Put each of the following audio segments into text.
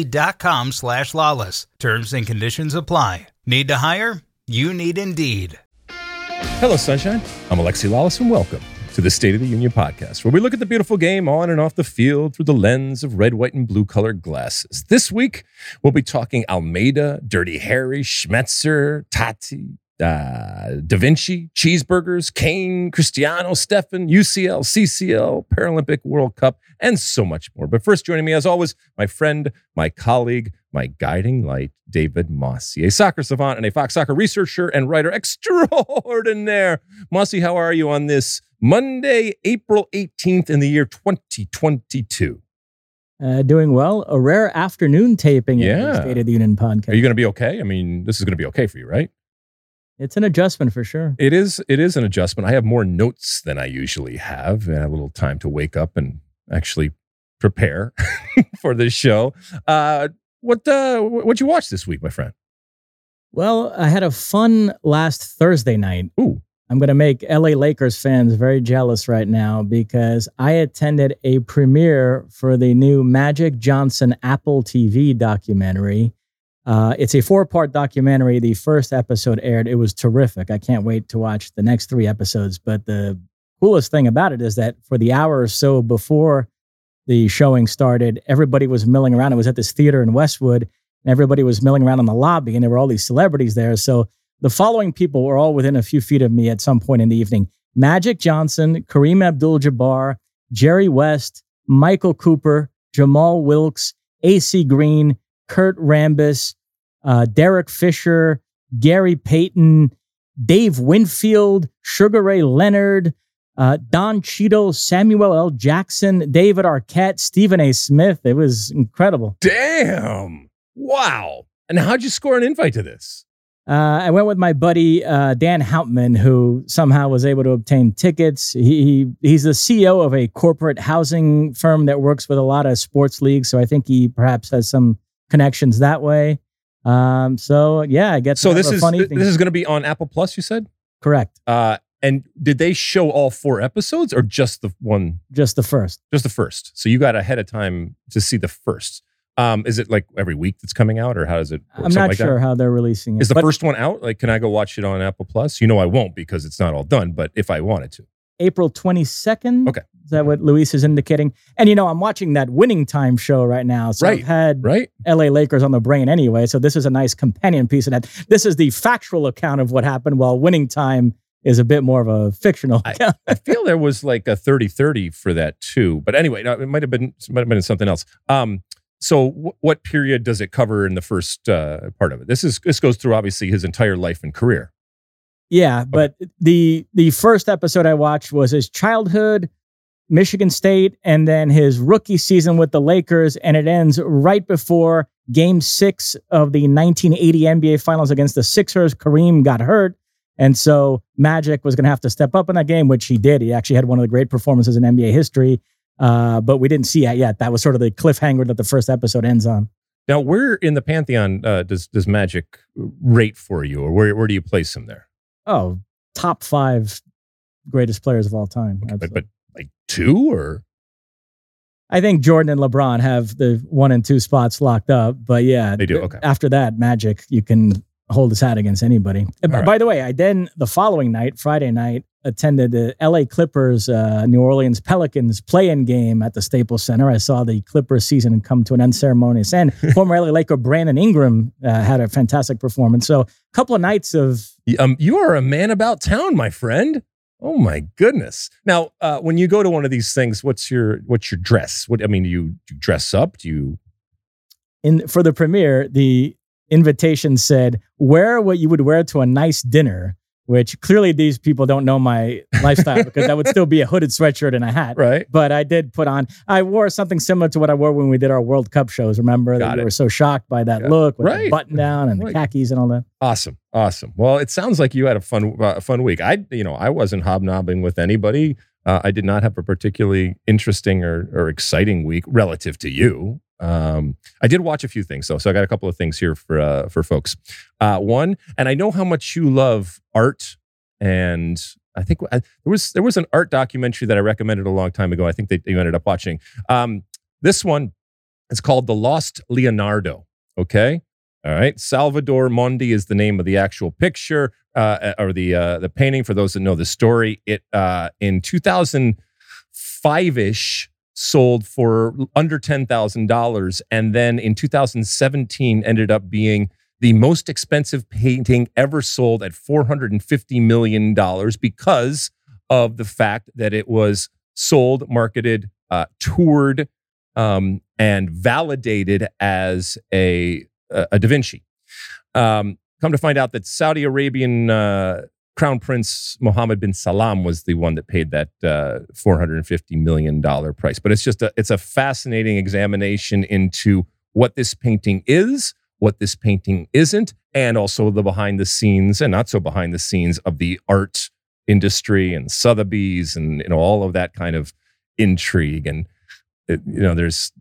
Indeed.com slash lalas. Terms and conditions apply. Need to hire? You need Indeed. Hello, Sunshine. I'm Alexi Lalas, and welcome to the State of the Union podcast, where we look at the beautiful game on and off the field through the lens of red, white, and blue colored glasses. This week, we'll be talking Almeyda, Dirty Harry, Schmetzer, Tati, uh, Da Vinci, cheeseburgers, Kane, Cristiano, Steffen, UCL, CCL, Paralympic World Cup, and so much more. But first, joining me as always, my friend, my colleague, my guiding light, David Mosse, a soccer savant and a Fox Soccer researcher and writer extraordinaire. Mosse, how are you on this Monday, April 18th in the year 2022? Uh, doing well. A rare afternoon taping Yeah. State of the Union podcast. Are you going to be okay? I mean, this is going to be okay for you, right? It's an adjustment for sure. It is. It is an adjustment. I have more notes than I usually have, and a little time to wake up and actually prepare for this show. Uh, what uh, what you watch this week, my friend? Well, I had a fun last Thursday night. Ooh. I'm going to make LA Lakers fans very jealous right now because I attended a premiere for the new Magic Johnson Apple TV documentary. Uh, it's a four part documentary. The first episode aired. It was terrific. I can't wait to watch the next three episodes. But the coolest thing about it is that for the hour or so before the showing started, everybody was milling around. It was at this theater in Westwood, and everybody was milling around in the lobby, and there were all these celebrities there. So the following people were all within a few feet of me at some point in the evening Magic Johnson, Kareem Abdul Jabbar, Jerry West, Michael Cooper, Jamal Wilkes, AC Green, Kurt Rambis, uh, Derek Fisher, Gary Payton, Dave Winfield, Sugar Ray Leonard, uh, Don Cheadle, Samuel L. Jackson, David Arquette, Stephen A. Smith. It was incredible. Damn! Wow! And how'd you score an invite to this? Uh, I went with my buddy uh, Dan Hauptman, who somehow was able to obtain tickets. He, he he's the CEO of a corporate housing firm that works with a lot of sports leagues, so I think he perhaps has some connections that way. Um, so yeah, I guess So this is this is going to be on Apple Plus. You said. correct. Uh, and did they show all four episodes or just the one? Just the first. Just the first. So you got ahead of time to see the first. Um, is it like every week that's coming out, or how does it? Work? I'm Something not like that? sure how they're releasing it. Is the first one out? Like, can I go watch it on Apple Plus? You know, I won't because it's not all done. But if I wanted to, April 22nd. Okay. Is that what Luis is indicating? And you know, I'm watching that Winning Time show right now. So Right. I've had right? LA Lakers on the brain anyway. So this is a nice companion piece of that. This is the factual account of what happened, while Winning Time is a bit more of a fictional account. I feel there was like a 30-30 for that too. But anyway, no, it might have been might have been something else. Um, so wh- what period does it cover in the first uh, part of it? This is this goes through obviously his entire life and career. Yeah, but the the first episode I watched was his childhood, Michigan State, and then his rookie season with the Lakers, and it ends right before Game Six of the 1980 NBA Finals against the Sixers. Kareem got hurt, and so Magic was going to have to step up in that game, which he did. He actually had one of the great performances in NBA history, uh, but we didn't see that yet. That was sort of the cliffhanger that the first episode ends on. Now, where in the pantheon uh, does does Magic rate for you, or where where do you place him there? Oh, top five greatest players of all time. Okay, but but like two or I think Jordan and LeBron have the one and two spots locked up. But yeah, They do, okay. After that, Magic, you can hold his hat against anybody. Right. By the way, I then the following night, Friday night, attended the LA Clippers, uh, New Orleans Pelicans play-in game at the Staples Center. I saw the Clippers season come to an unceremonious end. Former LA Laker Brandon Ingram uh, had a fantastic performance. So a couple of nights of um, you are a man about town, my friend. Oh my goodness! Now, uh, when you go to one of these things, what's your what's your dress? What I mean, do you, do you dress up? Do you? In for the premiere, the invitation said, "Wear what you would wear to a nice dinner." Which clearly these people don't know my lifestyle because that would still be a hooded sweatshirt and a hat. Right. But I did put on, I wore something similar to what I wore when we did our World Cup shows. Remember Got that you were so shocked by that Got look with right. the button down and right. the khakis and all that. Awesome. Awesome. Well, it sounds like you had a fun, uh, fun week. I, you know, I wasn't hobnobbing with anybody. Uh, I did not have a particularly interesting or, or exciting week relative to you. Um, I did watch a few things though, so I got a couple of things here for uh, for folks. Uh, one, and I know how much you love art, and I think I, there was there was an art documentary that I recommended a long time ago. I think that you ended up watching. Um, this one is called "The Lost Leonardo." Okay, all right. Salvator Mundi is the name of the actual picture uh, or the uh, the painting. For those that know the story, it uh, in 2005 ish sold for under $10,000 and then in 2017 ended up being the most expensive painting ever sold at $450 million because of the fact that it was sold, marketed, uh, toured, um, and validated as a, a Da Vinci. Um, come to find out that Saudi Arabian uh, Crown Prince Mohammed bin Salman was the one that paid that uh, 450 million dollar price. But it's just a it's a fascinating examination into what this painting is, what this painting isn't, and also the behind the scenes and not so behind the scenes of the art industry and Sotheby's and you know all of that kind of intrigue and it, you know there's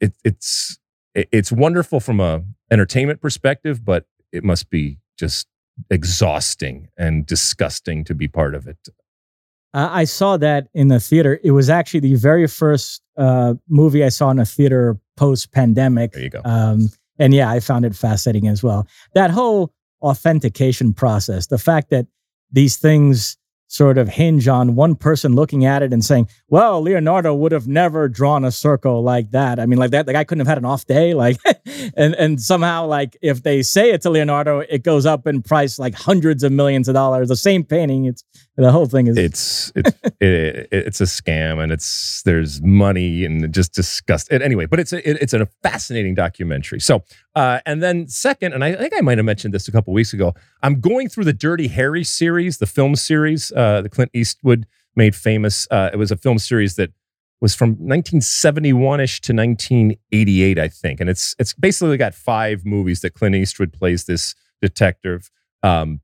it, it's it's wonderful from a entertainment perspective, but it must be just exhausting and disgusting to be part of it. I saw that in the theater. It was actually the very first uh, movie I saw in a theater post pandemic. There you go. Um, and yeah, I found it fascinating as well. That whole authentication process, the fact that these things sort of hinge on one person looking at it and saying, well, Leonardo would have never drawn a circle like that. I mean, like that, the guy couldn't have had an off day. Like, and, and somehow, like, if they say it to Leonardo, it goes up in price like hundreds of millions of dollars. The same painting, it's the whole thing is it's it's it, it's a scam and it's there's money and just disgust anyway but it's a, it, it's a fascinating documentary. So uh, and then second and I, think i might have mentioned this a couple weeks ago i'm going through the dirty harry series the film series uh, the clint eastwood made famous. Uh, it was a film series that was from 1971ish to 1988 i think. And it's it's basically got five movies that clint eastwood plays this detective. Um,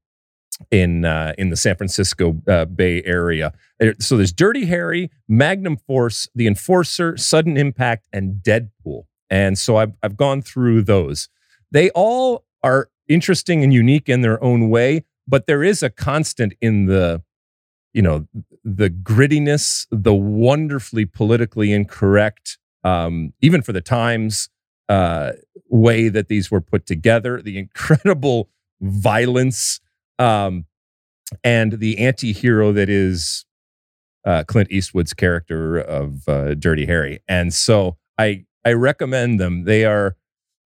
in uh, in the San Francisco uh, Bay Area. So there's Dirty Harry, Magnum Force, The Enforcer, Sudden Impact, and Deadpool. And so I've I've gone through those. They all are interesting and unique in their own way, but there is a constant in the you know the grittiness, the wonderfully politically incorrect, um, even for the times, uh, way that these were put together, the incredible violence um, and the anti-hero that is uh, Clint Eastwood's character of uh, Dirty Harry. And so I I recommend them. They are,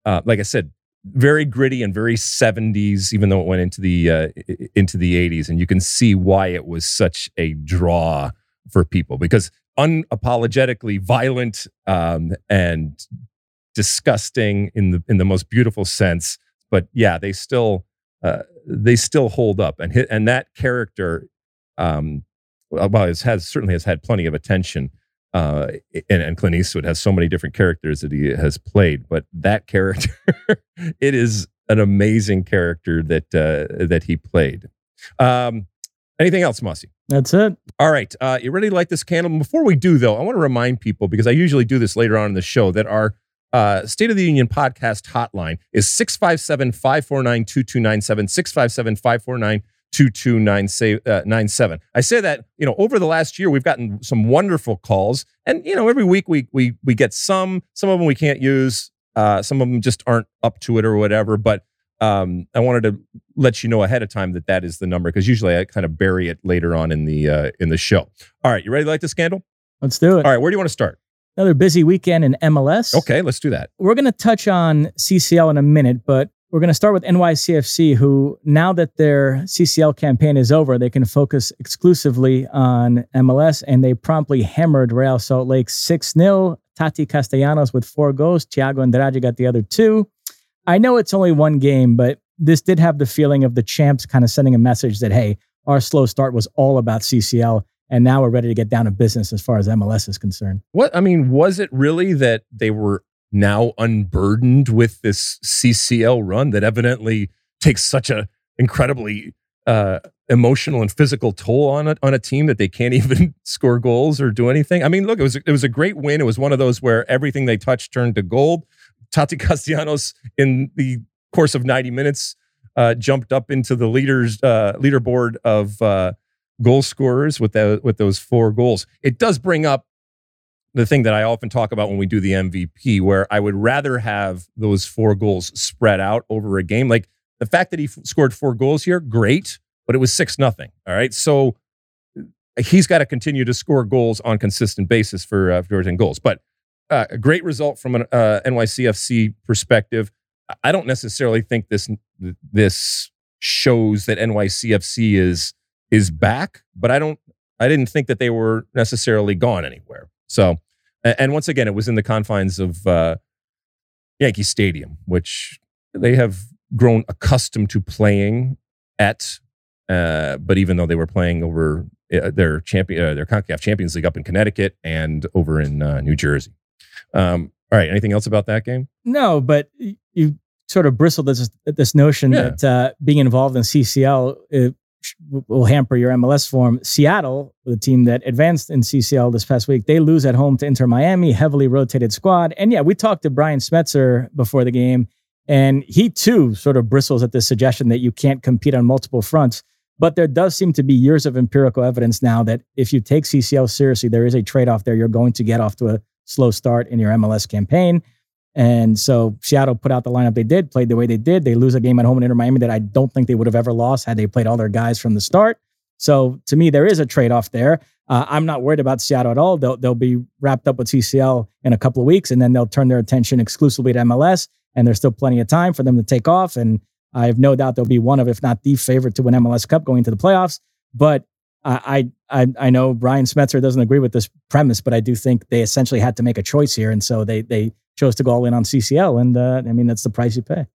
uh, like I said, very gritty and very 70s, even though it went into the uh, into the 80s. And you can see why it was such a draw for people because unapologetically violent um, and disgusting in the in the most beautiful sense. But yeah, they still uh, they still hold up, and hit, and that character, um, well, has, has certainly has had plenty of attention. Uh, and, and Clint Eastwood has so many different characters that he has played, but that character, it is an amazing character that uh, that he played. Um, anything else, Mosse? That's it. All right. Uh, you ready to light this candle? Before we do, though, I want to remind people because I usually do this later on in the show that our uh, State of the Union podcast hotline is 657 549 2297. 657 549 2297. I say that, you know, over the last year, we've gotten some wonderful calls. And, you know, every week we, we, we get some, some of them we can't use. Uh, some of them just aren't up to it or whatever. But um, I wanted to let you know ahead of time that that is the number because usually I kind of bury it later on in the uh, in the show. All right, you ready to light the scandal? Let's do it. All right, where do you want to start? Another busy weekend in MLS. Okay, let's do that. We're going to touch on CCL in a minute, but we're going to start with NYCFC, who now that their CCL campaign is over, they can focus exclusively on MLS, and they promptly hammered Real Salt Lake 6 0. Tati Castellanos with four goals. Thiago Andrade got the other two. I know it's only one game, but this did have the feeling of the champs kind of sending a message that, hey, our slow start was all about CCL. And now we're ready to get down to business as far as MLS is concerned. What I mean, was it really that they were now unburdened with this CCL run that evidently takes such a incredibly uh, emotional and physical toll on a, on a team that they can't even score goals or do anything. I mean, look, it was it was a great win. It was one of those where everything they touched turned to gold. Tati Castellanos in the course of 90 minutes uh, jumped up into the leaders uh, leaderboard of uh, goal scorers with the, with those four goals. It does bring up the thing that I often talk about when we do the MVP, where I would rather have those four goals spread out over a game. Like the fact that he f- scored four goals here, great, but it was six nothing. All right, so he's got to continue to score goals on consistent basis for uh, goals. But uh, a great result from an uh, NYCFC perspective. I don't necessarily think this this shows that NYCFC is is back, but I don't. I didn't think that they were necessarily gone anywhere. So, and once again, it was in the confines of uh, Yankee Stadium, which they have grown accustomed to playing at. Uh, but even though they were playing over uh, their champion, uh, their Concacaf Champions League up in Connecticut and over in uh, New Jersey. Um, all right. Anything else about that game? No, but you sort of bristled at this, this notion Yeah. that uh, being involved in CCL will hamper your MLS form. Seattle, the team that advanced in CCL this past week, they lose at home to Inter Miami, heavily rotated squad. And yeah, we talked to Brian Schmetzer before the game, and he too sort of bristles at this suggestion that you can't compete on multiple fronts. But there does seem to be years of empirical evidence now that if you take CCL seriously, there is a trade off there. You're going to get off to a slow start in your MLS campaign. And so Seattle put out the lineup they did, played the way they did. They lose a game at home in Inter Miami that I don't think they would have ever lost had they played all their guys from the start. So to me, there is a trade off there. Uh, I'm not worried about Seattle at all. They'll they'll be wrapped up with CCL in a couple of weeks, and then they'll turn their attention exclusively to MLS. And there's still plenty of time for them to take off. And I have no doubt they'll be one of, if not the favorite to win MLS Cup going into the playoffs. But I, I I know Brian Schmetzer doesn't agree with this premise, but I do think they essentially had to make a choice here, and so they they chose to go all in on CCL, and uh, I mean that's the price you pay.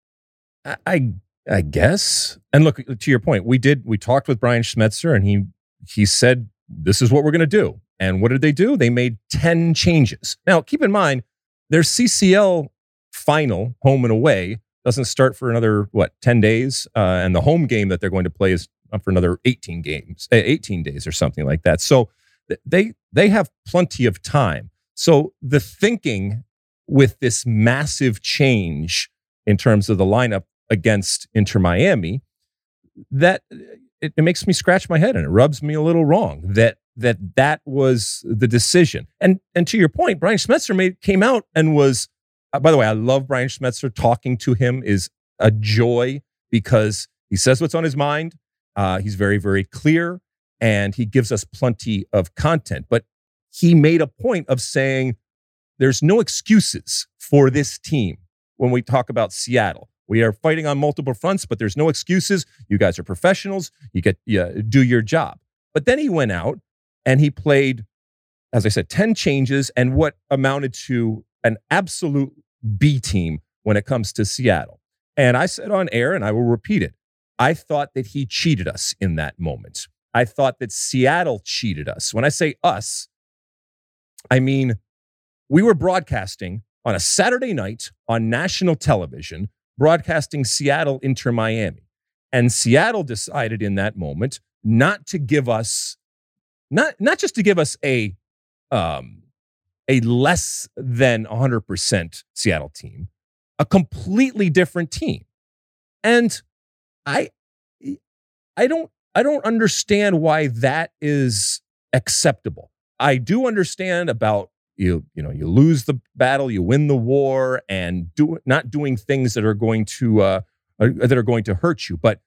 I, I guess. And look to your point, we did we talked with Brian Schmetzer, and he he said this is what we're going to do. And what did they do? They made ten changes. Now, keep in mind, their CCL final home and away doesn't start for another what ten days, uh, and the home game that they're going to play is up for another eighteen games, eh, eighteen days or something like that. So th- they they have plenty of time. So the thinking with this massive change in terms of the lineup against Inter Miami, that it, it makes me scratch my head and it rubs me a little wrong that that that was the decision. And and to your point, Brian Schmetzer made came out and was. Uh, by the way, I love Brian Schmetzer. Talking to him is a joy because he says what's on his mind. Uh, he's very very clear and he gives us plenty of content. But he made a point of saying there's no excuses for this team when we talk about Seattle. We are fighting on multiple fronts, but there's no excuses. You guys are professionals. You get do your job. But then he went out and he played, as I said, 10 changes and what amounted to an absolute B team when it comes to Seattle. And I said on air, and I will repeat it, I thought that he cheated us in that moment. I thought that Seattle cheated us. When I say us, I mean we were broadcasting on a Saturday night on national television, broadcasting Seattle Inter Miami. And Seattle decided in that moment not to give us, not, not just to give us a, um, a less than 100% Seattle team, a completely different team. And I, I don't, I don't understand why that is acceptable. I do understand about you you know you lose the battle you win the war and do not doing things that are going to uh, uh, that are going to hurt you. But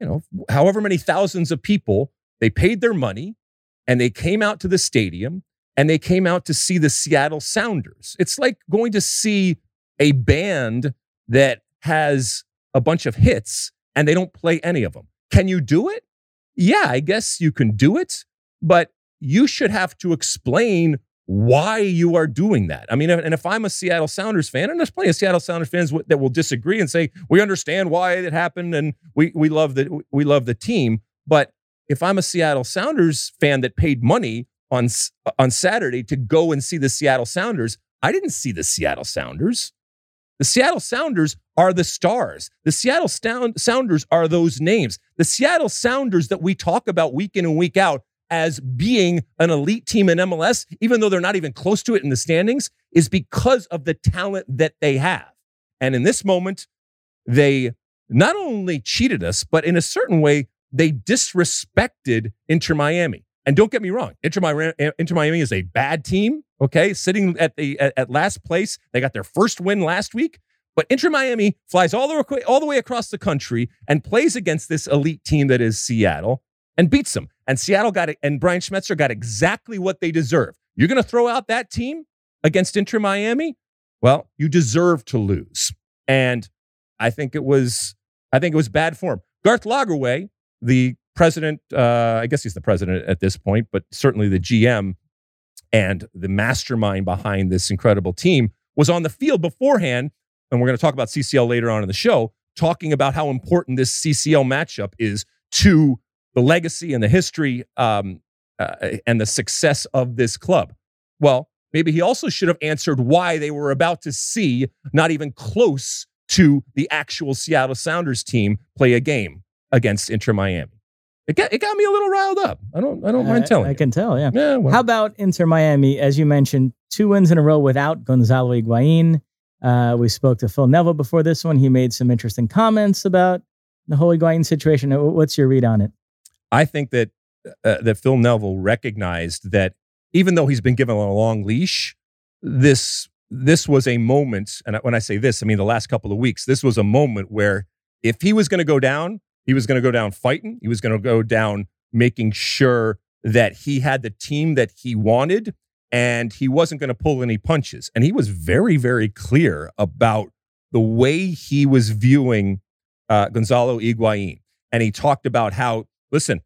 you know, however many thousands of people they paid their money and they came out to the stadium and they came out to see the Seattle Sounders. It's like going to see a band that has a bunch of hits and they don't play any of them. Can you do it? Yeah, I guess you can do it, but you should have to explain why you are doing that. I mean, and if I'm a Seattle Sounders fan, and there's plenty of Seattle Sounders fans that will disagree and say we understand why it happened and we we love the we love the team, but if I'm a Seattle Sounders fan that paid money on on Saturday to go and see the Seattle Sounders, I didn't see the Seattle Sounders. The Seattle Sounders are the stars. The Seattle Sounders are those names. The Seattle Sounders that we talk about week in and week out as being an elite team in MLS, even though they're not even close to it in the standings, is because of the talent that they have. And in this moment, they not only cheated us, but in a certain way, they disrespected Inter Miami. And don't get me wrong, Inter uh, Miami, is a bad team. Okay, sitting at the at, at last place, they got their first win last week. But Inter Miami flies all the way, all the way across the country and plays against this elite team that is Seattle and beats them. And Seattle got it, and Brian Schmetzer got exactly what they deserve. You're going to throw out that team against Inter Miami? Well, you deserve to lose. And I think it was, I think it was bad form. Garth Lagerwey, the president, uh, I guess he's the president at this point, but certainly the GM and the mastermind behind this incredible team was on the field beforehand. And we're going to talk about CCL later on in the show, talking about how important this CCL matchup is to the legacy and the history um, uh, and the success of this club. Well, maybe he also should have answered why they were about to see not even close to the actual Seattle Sounders team play a game against Inter Miami. It got, it got me a little riled up. I don't I don't mind telling. I, you. can tell, yeah. yeah well. How about Inter Miami? As you mentioned, two wins in a row without Gonzalo Higuain. Uh, we spoke to Phil Neville before this one. He made some interesting comments about the whole Higuain situation. What's your read on it? I think that uh, that Phil Neville recognized that even though he's been given a long leash, this this was a moment. And when I say this, I mean the last couple of weeks. This was a moment where if he was going to go down, he was going to go down fighting. He was going to go down making sure that he had the team that he wanted and he wasn't going to pull any punches. And he was very, very clear about the way he was viewing uh, Gonzalo Higuain. And he talked about how, listen,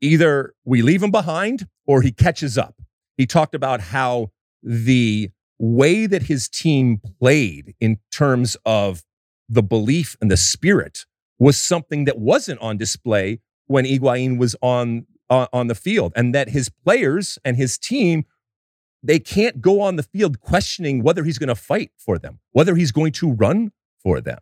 either we leave him behind or he catches up. He talked about how the way that his team played in terms of the belief and the spirit was something that wasn't on display when Higuain was on uh, on the field, and that his players and his team they can't go on the field questioning whether he's going to fight for them, whether he's going to run for them.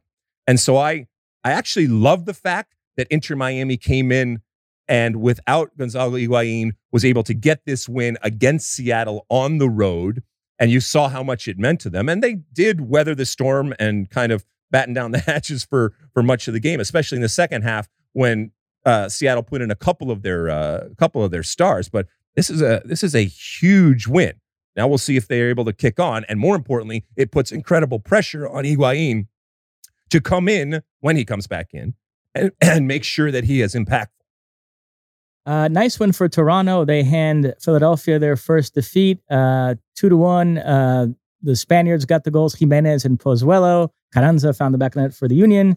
And so I I actually love the fact that Inter Miami came in and without Gonzalo Higuain was able to get this win against Seattle on the road. And you saw how much it meant to them. And they did weather the storm and kind of batten down the hatches for for much of the game, especially in the second half when uh, Seattle put in a couple of their uh, couple of their stars. But this is a this is a huge win. Now we'll see if they are able to kick on, and more importantly, it puts incredible pressure on Higuain to come in when he comes back in and, and make sure that he is impactful. Uh, nice win for Toronto. They hand Philadelphia their first defeat, uh, two to one. Uh, the Spaniards got the goals. Jimenez and Pozuelo. Carranza found the back net for the Union.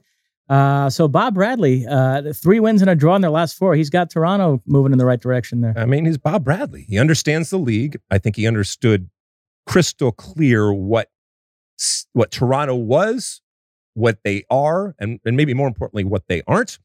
Uh, so Bob Bradley, uh, three wins and a draw in their last four. He's got Toronto moving in the right direction there. I mean, he's Bob Bradley. He understands the league. I think he understood crystal clear what what Toronto was, what they are, and, and maybe more importantly, what they aren't.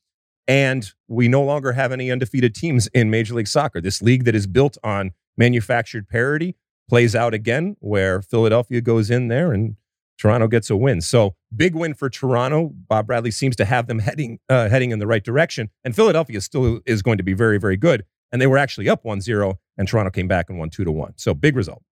And we no longer have any undefeated teams in Major League Soccer. This league that is built on manufactured parity plays out again, where Philadelphia goes in there and Toronto gets a win. So big win for Toronto. Bob Bradley seems to have them heading uh, heading in the right direction. And Philadelphia still is going to be very, very good. And they were actually up 1-0, and Toronto came back and won 2 to 1. So big result.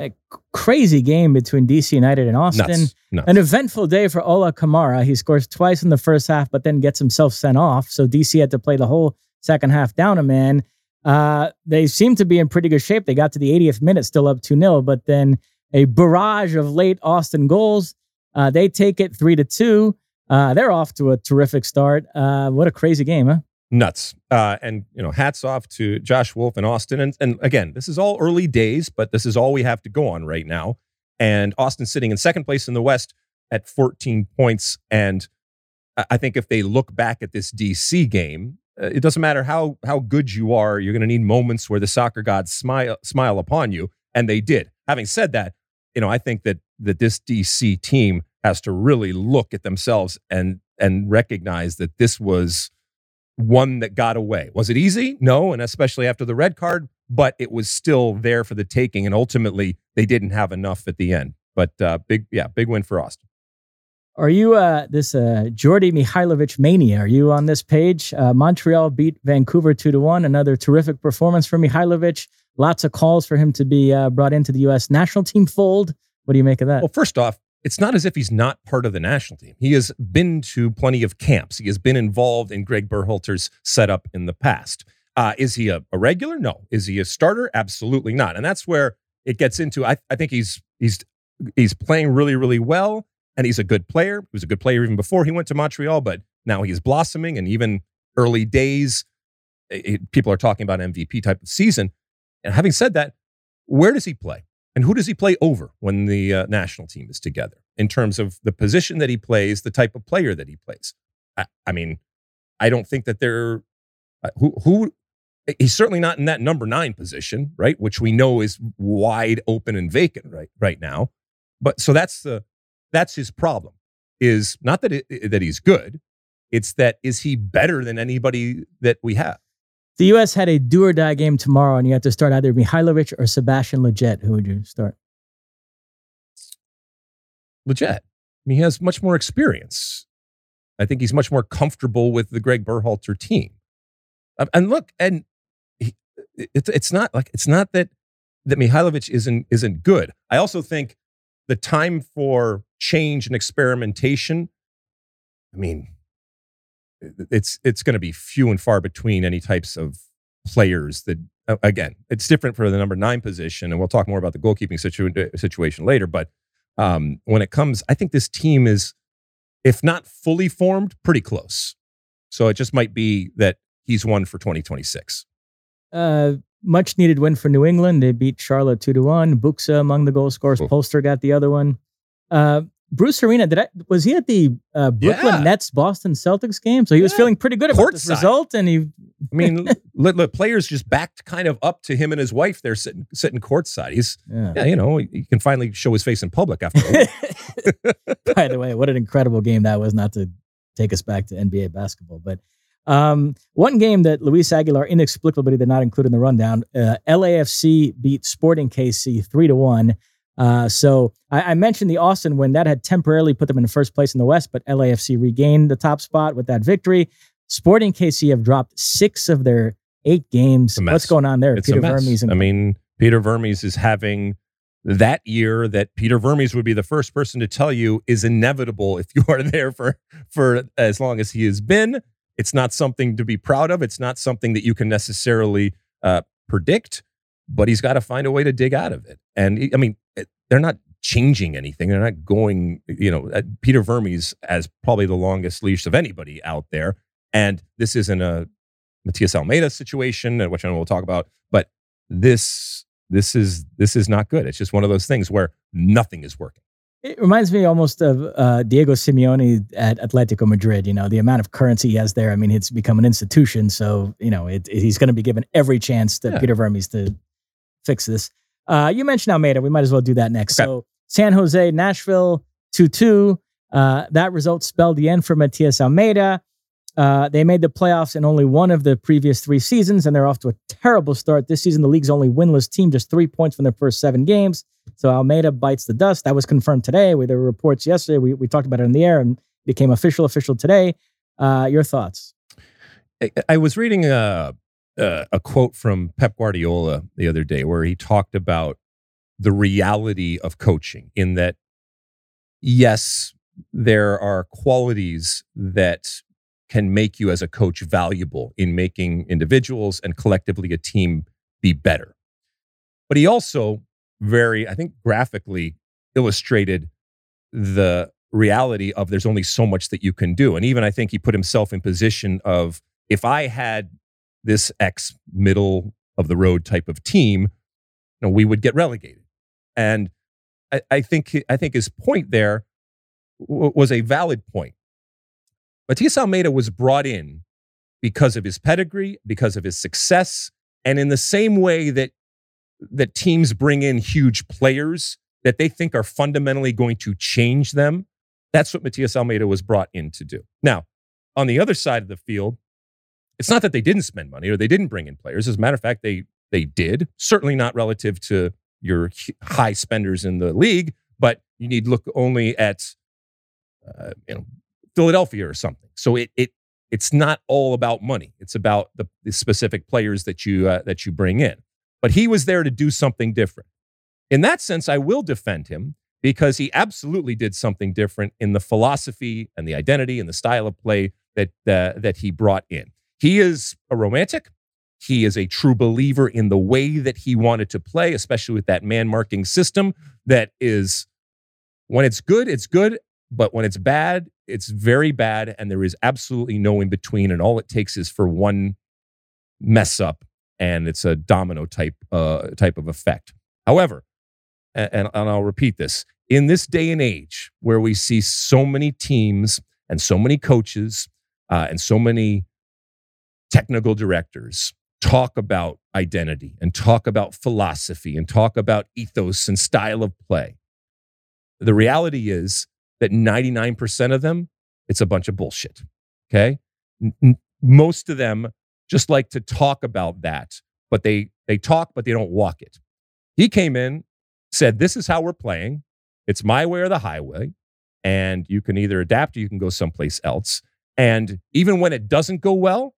A crazy game between DC United and Austin. Nuts. Nuts. An eventful day for Ola Kamara. He scores twice in the first half, but then gets himself sent off. So DC had to play the whole second half down a man. Uh, they seem to be in pretty good shape. They got to the 80th minute, still up 2 0, but then a barrage of late Austin goals. Uh, they take it 3 to 2. Uh, they're off to a terrific start. Uh, what a crazy game, huh? Nuts. Uh, and, you know, hats off to Josh Wolff and Austin. And, and again, this is all early days, but this is all we have to go on right now. And Austin sitting in second place in the West at 14 points. And I think if they look back at this DC game, uh, it doesn't matter how how good you are, you're going to need moments where the soccer gods smile smile upon you, and they did. Having said that, you know, I think that that this DC team has to really look at themselves and and recognize that this was one that got away. Was it easy? No, and especially after the red card, but it was still there for the taking, and ultimately they didn't have enough at the end. But uh, big, yeah, big win for Austin. Are you uh, this uh, Djordje Mihailovic mania? Are you on this page? Uh, Montreal beat Vancouver two to one. Another terrific performance for Mihailovic. Lots of calls for him to be uh, brought into the U.S. national team fold. What do you make of that? Well, first off, it's not as if he's not part of the national team. He has been to plenty of camps. He has been involved in Greg Berhalter's setup in the past. Uh, is he a, a, regular? No. Is he a starter? Absolutely not. And that's where it gets into. I, I think he's he's he's playing really really well and he's a good player. He was a good player even before he went to Montreal, but now he's blossoming. And even early days, it, people are talking about MVP type of season. And having said that, where does he play? And who does he play over when the uh, national team is together in terms of the position that he plays, the type of player that he plays? I, I mean, I don't think that they're uh, who who he's certainly not in that number nine position, right? Which we know is wide open and vacant right right now. But so that's the that's his problem. Is not that it, that he's good. It's that is he better than anybody that we have? The U.S. had a do or die game tomorrow, and you have to start either Mihailovic or Sebastian Lletget. Who would you start? Lletget. I mean, he has much more experience. I think he's much more comfortable with the Greg Berhalter team. Um, and look, and he, it's it's not like it's not that that Mihailovic isn't isn't good. I also think the time for change and experimentation, I mean, it's it's going to be few and far between any types of players that again it's different for the number nine position and we'll talk more about the goalkeeping situ- situation later but um, when it comes i think this team is if not fully formed pretty close. So it just might be that he's one for 2026 uh, much needed win for new england. They beat charlotte 2 to 1 Buksa among the goal scorers. Polster got the other one. Uh, Bruce Arena, did I was he at the uh, Brooklyn yeah. Nets Boston Celtics game? So he was feeling pretty good about Court this result, and he. I mean, the players just backed kind of up to him and his wife. They're sitting sitting courtside. He's, yeah. yeah. you know, he can finally show his face in public after. By the way, what an incredible game that was! Not to take us back to NBA basketball, but um, one game that Luis Aguilar inexplicably did not include in the rundown: uh, LAFC beat Sporting KC three to one. Uh, so I, I, mentioned the Austin win that had temporarily put them in first place in the West, but LAFC regained the top spot with that victory. Sporting KC have dropped six of their eight games. What's going on there? It's Peter Vermes. And- I mean, Peter Vermes is having that year that Peter Vermes would be the first person to tell you is inevitable if you are there for for as long as he has been. It's not something to be proud of. It's not something that you can necessarily uh, predict but he's got to find a way to dig out of it. And I mean, they're not changing anything. They're not going, you know, Peter Vermes as probably the longest leash of anybody out there. And this isn't a Matias Almeyda situation, uh, which I know we'll talk about, but this this is this is not good. It's just one of those things where nothing is working. It reminds me almost of uh, Diego Simeone at Atletico Madrid. You know, the amount of currency he has there. I mean, it's become an institution. So, you know, it, it, he's going to be given every chance that yeah. Peter Vermes to fix this. Uh, you mentioned Almeyda. We might as well do that next. Okay. So San Jose, Nashville, 2 2. Uh, that result spelled the end for Matias Almeyda. Uh, they made the playoffs in only one of the previous three seasons, and they're off to a terrible start. This season, the league's only winless team, just three points from their first seven games. So Almeyda bites the dust. That was confirmed today. There were reports yesterday. We, we talked about it in the air and became official, official today. Uh, your thoughts? I, I was reading a, uh, a quote from Pep Guardiola the other day where he talked about the reality of coaching in that, yes, there are qualities that can make you as a coach valuable in making individuals and collectively a team be better. But he also very, I think, graphically illustrated the reality of there's only so much that you can do. And even I think he put himself in position of if I had this ex middle of the road type of team, you know, we would get relegated. And I, I think I think his point there w- was a valid point. Matias Almeyda was brought in because of his pedigree, because of his success, and in the same way that that teams bring in huge players that they think are fundamentally going to change them, that's what Matias Almeyda was brought in to do. Now, on the other side of the field, it's not that they didn't spend money or they didn't bring in players. As a matter of fact, they they did. Certainly not relative to your high spenders in the league, but you need look only at uh, you know Philadelphia or something. So it it it's not all about money. It's about the, the specific players that you uh, that you bring in. But he was there to do something different. In that sense, I will defend him because he absolutely did something different in the philosophy and the identity and the style of play that uh, that he brought in. He is a romantic. He is a true believer in the way that he wanted to play, especially with that man marking system that is when it's good, it's good, but when it's bad, it's very bad and there is absolutely no in between and all it takes is for one mess up and it's a domino type uh, type of effect. However, and, and I'll repeat this in this day and age where we see so many teams and so many coaches uh, and so many technical directors talk about identity and talk about philosophy and talk about ethos and style of play. The reality is that 99% of them, it's a bunch of bullshit. Okay. Most of them just like to talk about that, but they, they talk, but they don't walk it. He came in said, This is how we're playing. It's my way or the highway. And you can either adapt or you can go someplace else. And even when it doesn't go well,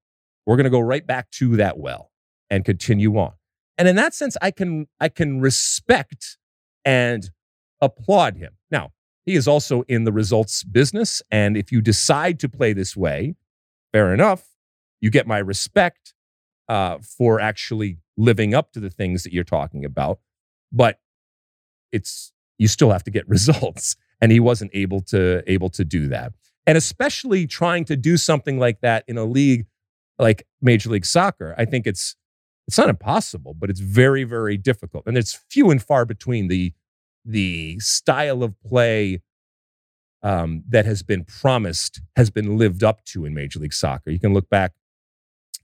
we're going to go right back to that well and continue on. And in that sense, I can I can respect and applaud him. Now, he is also in the results business. And if you decide to play this way, fair enough. You get my respect uh, for actually living up to the things that you're talking about. But it's you still have to get results and he wasn't able to able to do that and especially trying to do something like that in a league like major league soccer i think it's it's not impossible but it's very very difficult and it's few and far between the the style of play um, that has been promised has been lived up to in major league soccer you can look back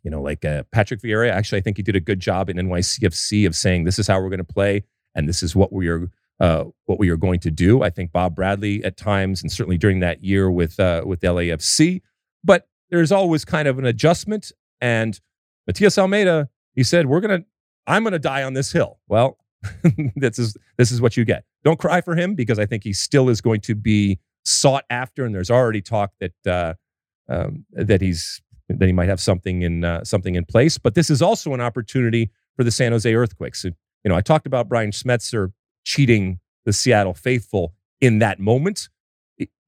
you know like uh, patrick vieira actually i think he did a good job in nycfc of saying this is how we're going to play and this is what we are uh, what we are going to do. I think Bob Bradley at times, and certainly during that year with uh, with LAFC, but there's always kind of an adjustment. And Matias Almeyda, he said, "We're gonna, I'm gonna die on this hill." Well, this is this is what you get. Don't cry for him because I think he still is going to be sought after, and there's already talk that uh, um, that he's that he might have something in uh, something in place. But this is also an opportunity for the San Jose Earthquakes. You know, I talked about Brian Schmetzer cheating the Seattle faithful in that moment.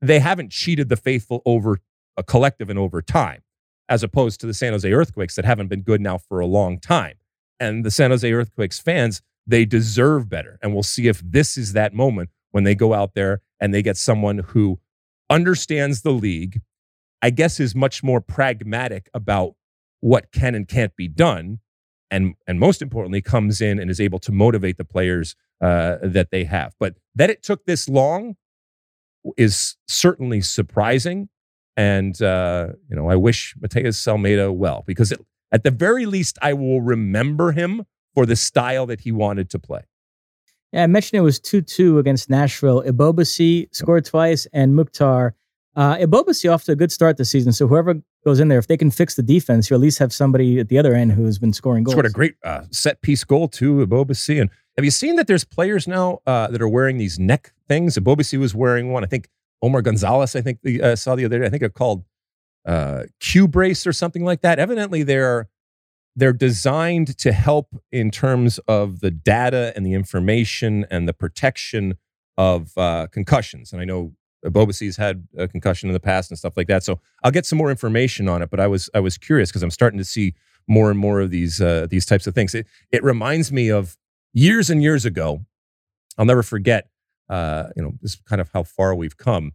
They haven't cheated the faithful over a collective and over time, as opposed to the San Jose Earthquakes that haven't been good now for a long time. And the San Jose Earthquakes fans, they deserve better. And we'll see if this is that moment when they go out there and they get someone who understands the league, I guess is much more pragmatic about what can and can't be done. And, and most importantly, comes in and is able to motivate the players uh, that they have. But that it took this long is certainly surprising. And, uh, you know, I wish Matias Almeyda well because it, at the very least, I will remember him for the style that he wanted to play. Yeah, I mentioned it was 2 2 against Nashville. Ebobisse scored twice and Mukhtar. Uh, Ebobisse off to a good start this season. So whoever goes in there, if they can fix the defense, you at least have somebody at the other end who's been scoring goals. Scored a great uh, set piece goal, too, Ebobisse. And have you seen that there's players now uh, that are wearing these neck things? Ebobisse was wearing one. I think Omar Gonzalez, I think the, uh, saw the other day. I think they're called uh, Q brace or something like that. Evidently, they're they're designed to help in terms of the data and the information and the protection of uh, concussions. And I know Ebobisse's had a concussion in the past and stuff like that. So I'll get some more information on it. But I was I was curious because I'm starting to see more and more of these uh, these types of things. It it reminds me of years and years ago, I'll never forget, uh, you know, this is kind of how far we've come.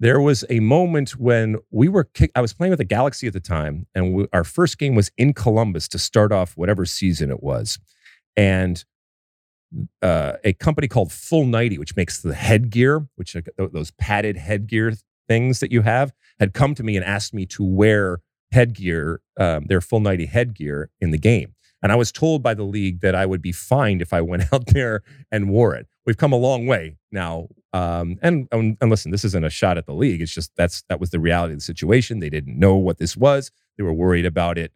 there was a moment when we were kick- I was playing with the Galaxy at the time, and we, our first game was in Columbus to start off whatever season it was, and uh, a company called Full90, which makes the headgear, which are those padded headgear things that you have, had come to me and asked me to wear headgear, um, their Full90 headgear in the game. And I was told by the league that I would be fined if I went out there and wore it. We've come a long way now. Um, and, and listen, this isn't a shot at the league. It's just that's that was the reality of the situation. They didn't know what this was. They were worried about it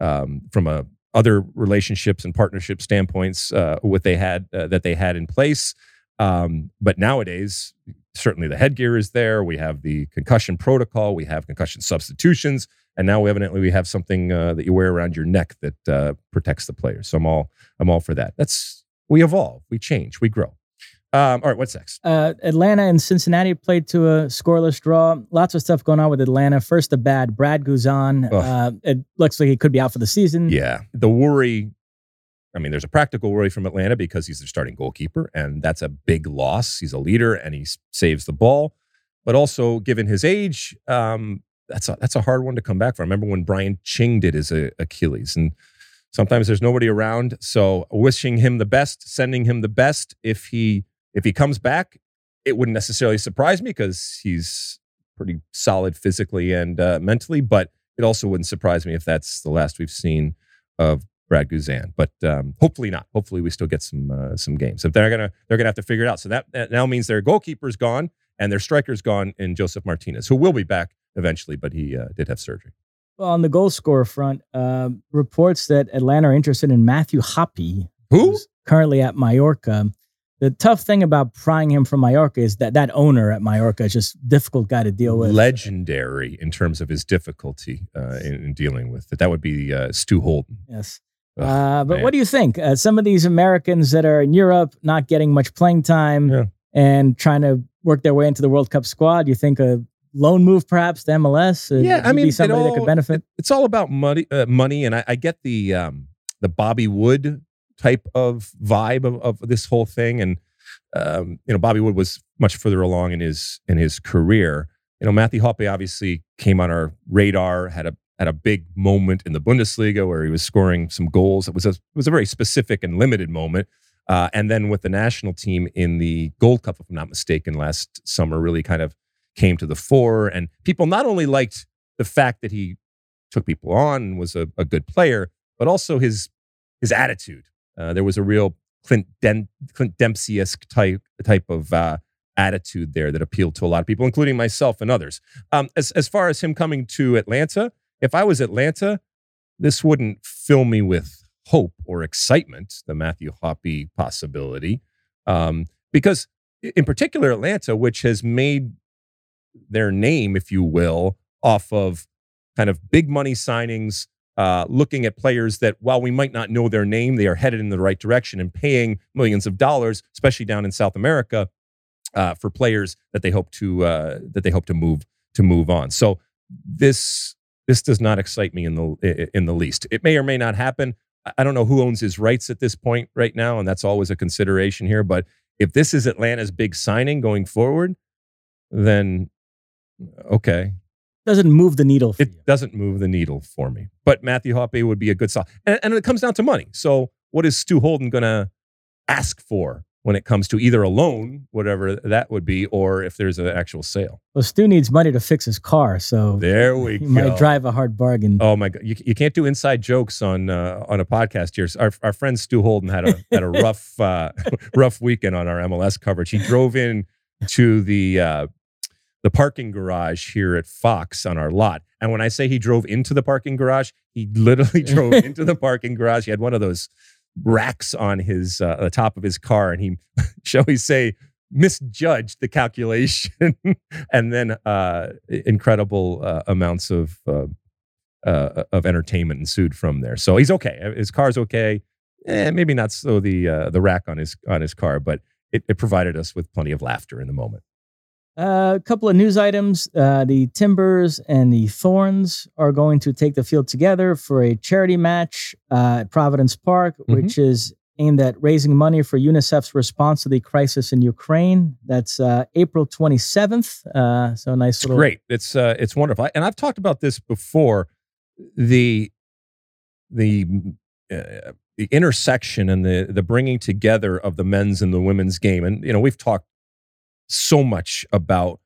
um, from a other relationships and partnership standpoints uh, what they had uh, that they had in place. Um, but nowadays, certainly the headgear is there. We have the concussion protocol. We have concussion substitutions, and now evidently we have something uh, that you wear around your neck that uh, protects the player. So I'm all I'm all for that. That's we evolve, we change, we grow. Um, all right, what's next? Uh, Atlanta and Cincinnati played to a scoreless draw. Lots of stuff going on with Atlanta. First, the bad Brad Guzan. Uh, it looks like he could be out for the season. Yeah, the worry. I mean, there's a practical worry from Atlanta because he's their starting goalkeeper, and that's a big loss. He's a leader, and he saves the ball. But also, given his age, um, that's a that's a hard one to come back from. I remember when Brian Ching did his uh, Achilles, and sometimes there's nobody around. So, wishing him the best, sending him the best. If he if he comes back, it wouldn't necessarily surprise me because he's pretty solid physically and uh, mentally. But it also wouldn't surprise me if that's the last we've seen of Brad Guzan. But um, hopefully not. Hopefully we still get some uh, some games. If they're gonna they're gonna have to figure it out. So that, that now means their goalkeeper's gone and their striker's gone in Josef Martinez, who will be back eventually, but he uh, did have surgery. Well, on the goal scorer front, uh, reports that Atlanta are interested in Matthew Hoppe, who currently at Mallorca. The tough thing about prying him from Mallorca is that that owner at Mallorca is just difficult guy to deal with. Legendary in terms of his difficulty uh, in, in, dealing with it. That would be uh, Stu Holden. Yes. uh, but man. what do you think? Uh, some of these Americans that are in Europe not getting much playing time yeah. and trying to work their way into the World Cup squad, you think a loan move perhaps to MLS? Uh, yeah, I mean, somebody all, that could benefit. It, it's all about money, uh, money, and I, I get the um, the Bobby Wood type of vibe of, of this whole thing. And um, you know, Bobby Wood was much further along in his in his career. You know, Matthew Hoppe obviously came on our radar, had a had a big moment in the Bundesliga where he was scoring some goals. It was a was a very specific and limited moment. Uh, and then with the national team in the Gold Cup, if I'm not mistaken, last summer, really kind of came to the fore. And people not only liked the fact that he took people on and was a, a good player, but also his his attitude. Uh, there was a real Clint, Den- Clint Dempsey-esque type type of uh, attitude there that appealed to a lot of people, including myself and others. Um, as as far as him coming to Atlanta, if I was Atlanta, this wouldn't fill me with hope or excitement. The Matthew Hoppe possibility, um, because in particular Atlanta, which has made their name, if you will, off of kind of big money signings uh, looking at players that, while we might not know their name, they are headed in the right direction and paying millions of dollars, especially down in South America, uh, for players that they hope to uh, that they hope to move to move on. So this this does not excite me in the in the least. It may or may not happen. I don't know who owns his rights at this point right now, and that's always a consideration here. But if this is Atlanta's big signing going forward, then okay, doesn't move the needle it you. doesn't move the needle for me. But Matthew Hoppe would be a good sell. And, and it comes down to money. So what is Stu Holden going to ask for when it comes to either a loan, whatever that would be, or if there's an actual sale? Well, Stu needs money to fix his car. So there we he go. might drive a hard bargain. Oh my God. You, you can't do inside jokes on uh, on a podcast here. Our, our friend Stu Holden had a, had a rough, uh, rough weekend on our MLS coverage. He drove in to the uh, the parking garage here at Fox on our lot. And when I say he drove into the parking garage, he literally drove into the parking garage. He had one of those racks on his uh, the top of his car, and he, shall we say, misjudged the calculation, and then uh, incredible uh, amounts of uh, uh, of entertainment ensued from there. So he's okay. His car's okay. Eh, maybe not so the uh, the rack on his on his car, but it, it provided us with plenty of laughter in the moment. Uh, a couple of news items. Uh, the Timbers and the Thorns are going to take the field together for a charity match uh, at Providence Park, mm-hmm. which is aimed at raising money for UNICEF's response to the crisis in Ukraine. That's uh, April 27th. Uh, so nice It's little. great. It's uh, it's wonderful. And I've talked about this before. The the uh, the intersection and the the bringing together of the men's and the women's game. And you know, we've talked so much about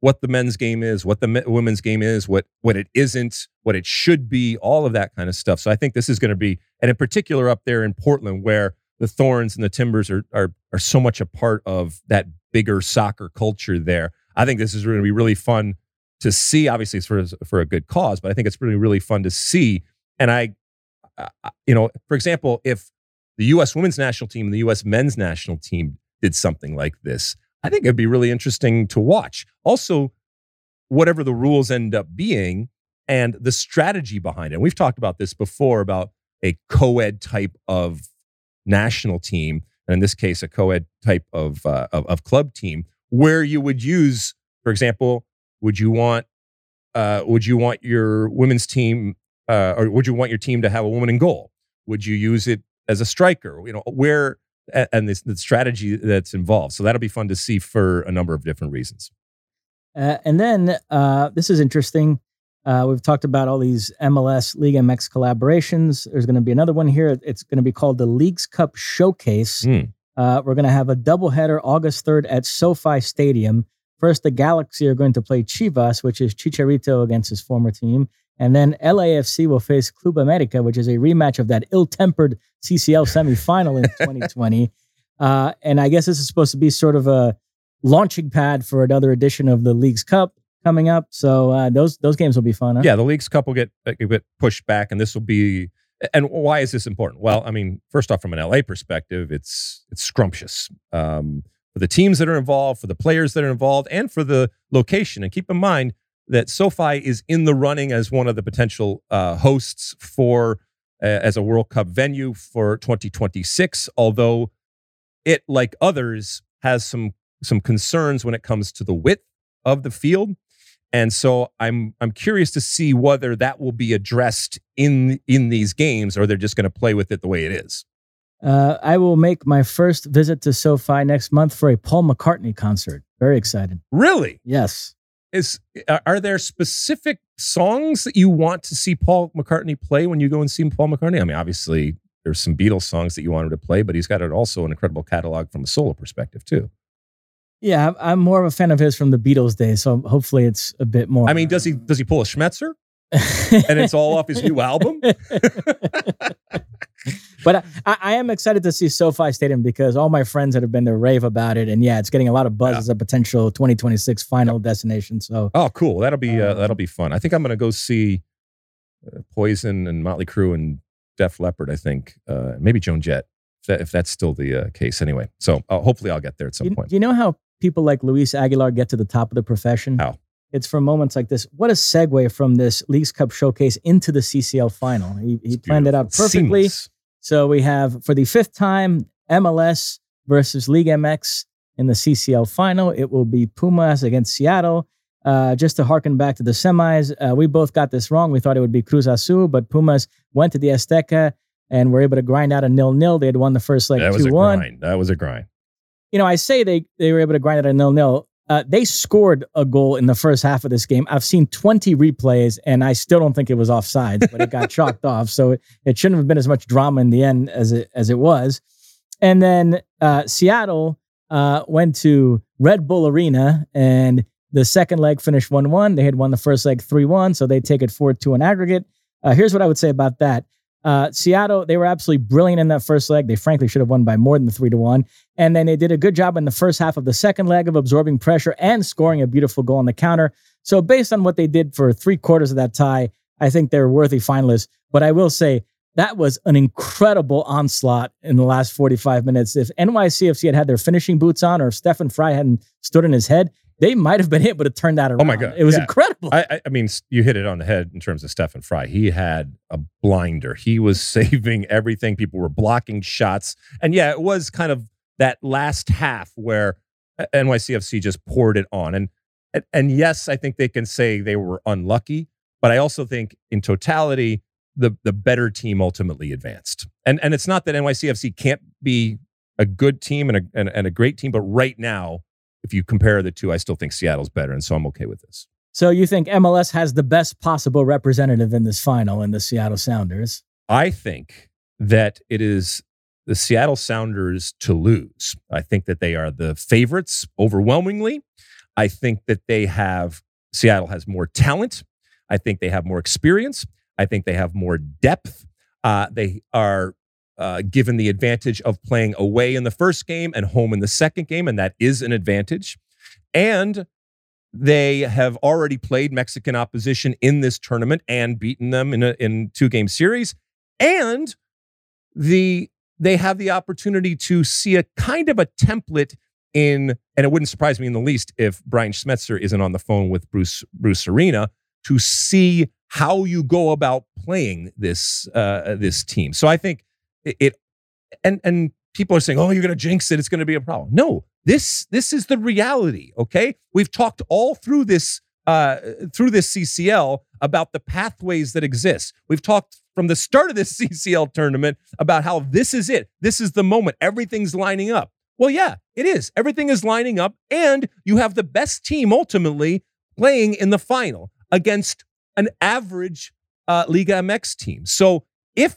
what the men's game is, what the women's game is, what what it isn't, what it should be, all of that kind of stuff. So I think this is going to be, and in particular up there in Portland, where the Thorns and the Timbers are are are so much a part of that bigger soccer culture there. I think this is going to be really fun to see. Obviously, it's for for a good cause, but I think it's really really fun to see. And I, I you know, for example, if the U.S. Women's National Team and the U.S. Men's National Team did something like this, I think it'd be really interesting to watch. Also, whatever the rules end up being and the strategy behind it. We've talked about this before about a co-ed type of national team, and in this case, a co-ed type of, uh, of of club team, where you would use, for example, would you want uh, would you want your women's team uh, or would you want your team to have a woman in goal? Would you use it as a striker? You know where and this, the strategy that's involved. So that'll be fun to see for a number of different reasons. Uh, and then uh, this is interesting. Uh, we've talked about all these MLS League MX collaborations. There's going to be another one here. It's going to be called the Leagues Cup Showcase. Mm. Uh, we're going to have a doubleheader August 3rd at SoFi Stadium. First, the Galaxy are going to play Chivas, which is Chicharito against his former team. And then LAFC will face Club America, which is a rematch of that ill tempered CCL semifinal in 2020. Uh, and I guess this is supposed to be sort of a launching pad for another edition of the Leagues Cup coming up. So uh, those those games will be fun. Huh? Yeah, the Leagues Cup will get uh, get pushed back, and this will be. And why is this important? Well, I mean, first off, from an LA perspective, it's it's scrumptious um, for the teams that are involved, for the players that are involved, and for the location. And keep in mind that SoFi is in the running as one of the potential uh, hosts for uh, as a World Cup venue for 2026. Although it, like others, has some some concerns when it comes to the width of the field. And so I'm I'm curious to see whether that will be addressed in in these games or they're just going to play with it the way it is. Uh, I will make my first visit to SoFi next month for a Paul McCartney concert. Very excited. Really? Yes. Is are- there specific songs that you want to see Paul McCartney play when you go and see Paul McCartney? I mean, obviously there's some Beatles songs that you want him to play, but he's got it also an incredible catalog from a solo perspective too. Yeah, I'm- I'm more of a fan of his from the Beatles days, so hopefully it's a bit more. I mean, does he does he pull a Schmetzer and it's all off his new album? but I, I am excited to see SoFi Stadium because all my friends that have been there rave about it, and yeah, it's getting a lot of buzz Yeah. as a potential 2026 final destination. So Oh, cool. That'll be uh, Um, that'll be fun. I think I'm going to go see uh, Poison and Motley Crue and Def Leppard. I think uh, maybe Joan Jett, if, that, if that's still the uh, case. Anyway, so uh, hopefully I'll get there at some you, point. do you know how people like Luis Aguilar get to the top of the profession? How? It's from moments like this. What a segue from this Leagues Cup showcase into the CCL final. He, he planned it out perfectly. Seamless. So we have for the fifth time MLS versus League MX in the CCL final. It will be Pumas against Seattle. Uh, just to harken back to the semis, uh, we both got this wrong. We thought it would be Cruz Azul, but Pumas went to the Azteca and were able to grind out a nil-nil. They had won the first leg that was a 2-1 grind. That was a grind. you know, I say they they were able to grind out a nil nil. Uh, they scored a goal in the first half of this game. I've seen 20 replays, and I still don't think it was offside, but it got chalked off. So it, it shouldn't have been as much drama in the end as it as it was. And then uh, Seattle uh, went to Red Bull Arena, and the second leg finished 1 1. They had won the first leg 3 1, so they take it 4 2 in aggregate. Uh, here's what I would say about that. Uh, Seattle, they were absolutely brilliant in that first leg. They frankly should have won by more than the three to one. And then they did a good job in the first half of the second leg of absorbing pressure and scoring a beautiful goal on the counter. So, based on what they did for three quarters of that tie, I think they're worthy finalists. But I will say that was an incredible onslaught in the last 45 minutes. If NYCFC had had their finishing boots on or Stefan Frei hadn't stood in his head, they might have been able to turn that around. Oh my God, It was yeah. incredible. I, I, mean, you hit it on the head in terms of Stefan Frei. He had a blinder. He was saving everything. People were blocking shots, and yeah, it was kind of that last half where uh, NYCFC just poured it on. And and, and yes, I think they can say they were unlucky, but I also think in totality, the the better team ultimately advanced. And and it's not that NYCFC can't be a good team and a, and, and a great team. But right now, if you compare the two, I still think Seattle's better. And so I'm okay with this. So you think MLS has the best possible representative in this final in the Seattle Sounders? I think that it is the Seattle Sounders to lose. I think that they are the favorites overwhelmingly. I think that they have, Seattle has more talent. I think they have more experience. I think they have more depth. Uh, they are uh, given the advantage of playing away in the first game and home in the second game, and that is an advantage. And they have already played Mexican opposition in this tournament and beaten them in a in two game series. And the they have the opportunity to see a kind of a template in, and it wouldn't surprise me in the least if Brian Schmetzer isn't on the phone with Bruce Bruce Arena to see how you go about playing this uh, this team. So I think it, and and people are saying, "Oh, you're going to jinx it. It's going to be a problem." No, this this is the reality. Okay, we've talked all through this uh, through this CCL about the pathways that exist. We've talked from the start of this CCL tournament about how this is it. This is the moment. Everything's lining up. Well, yeah, it is. Everything is lining up, and you have the best team ultimately playing in the final against an average uh, Liga MX team. So if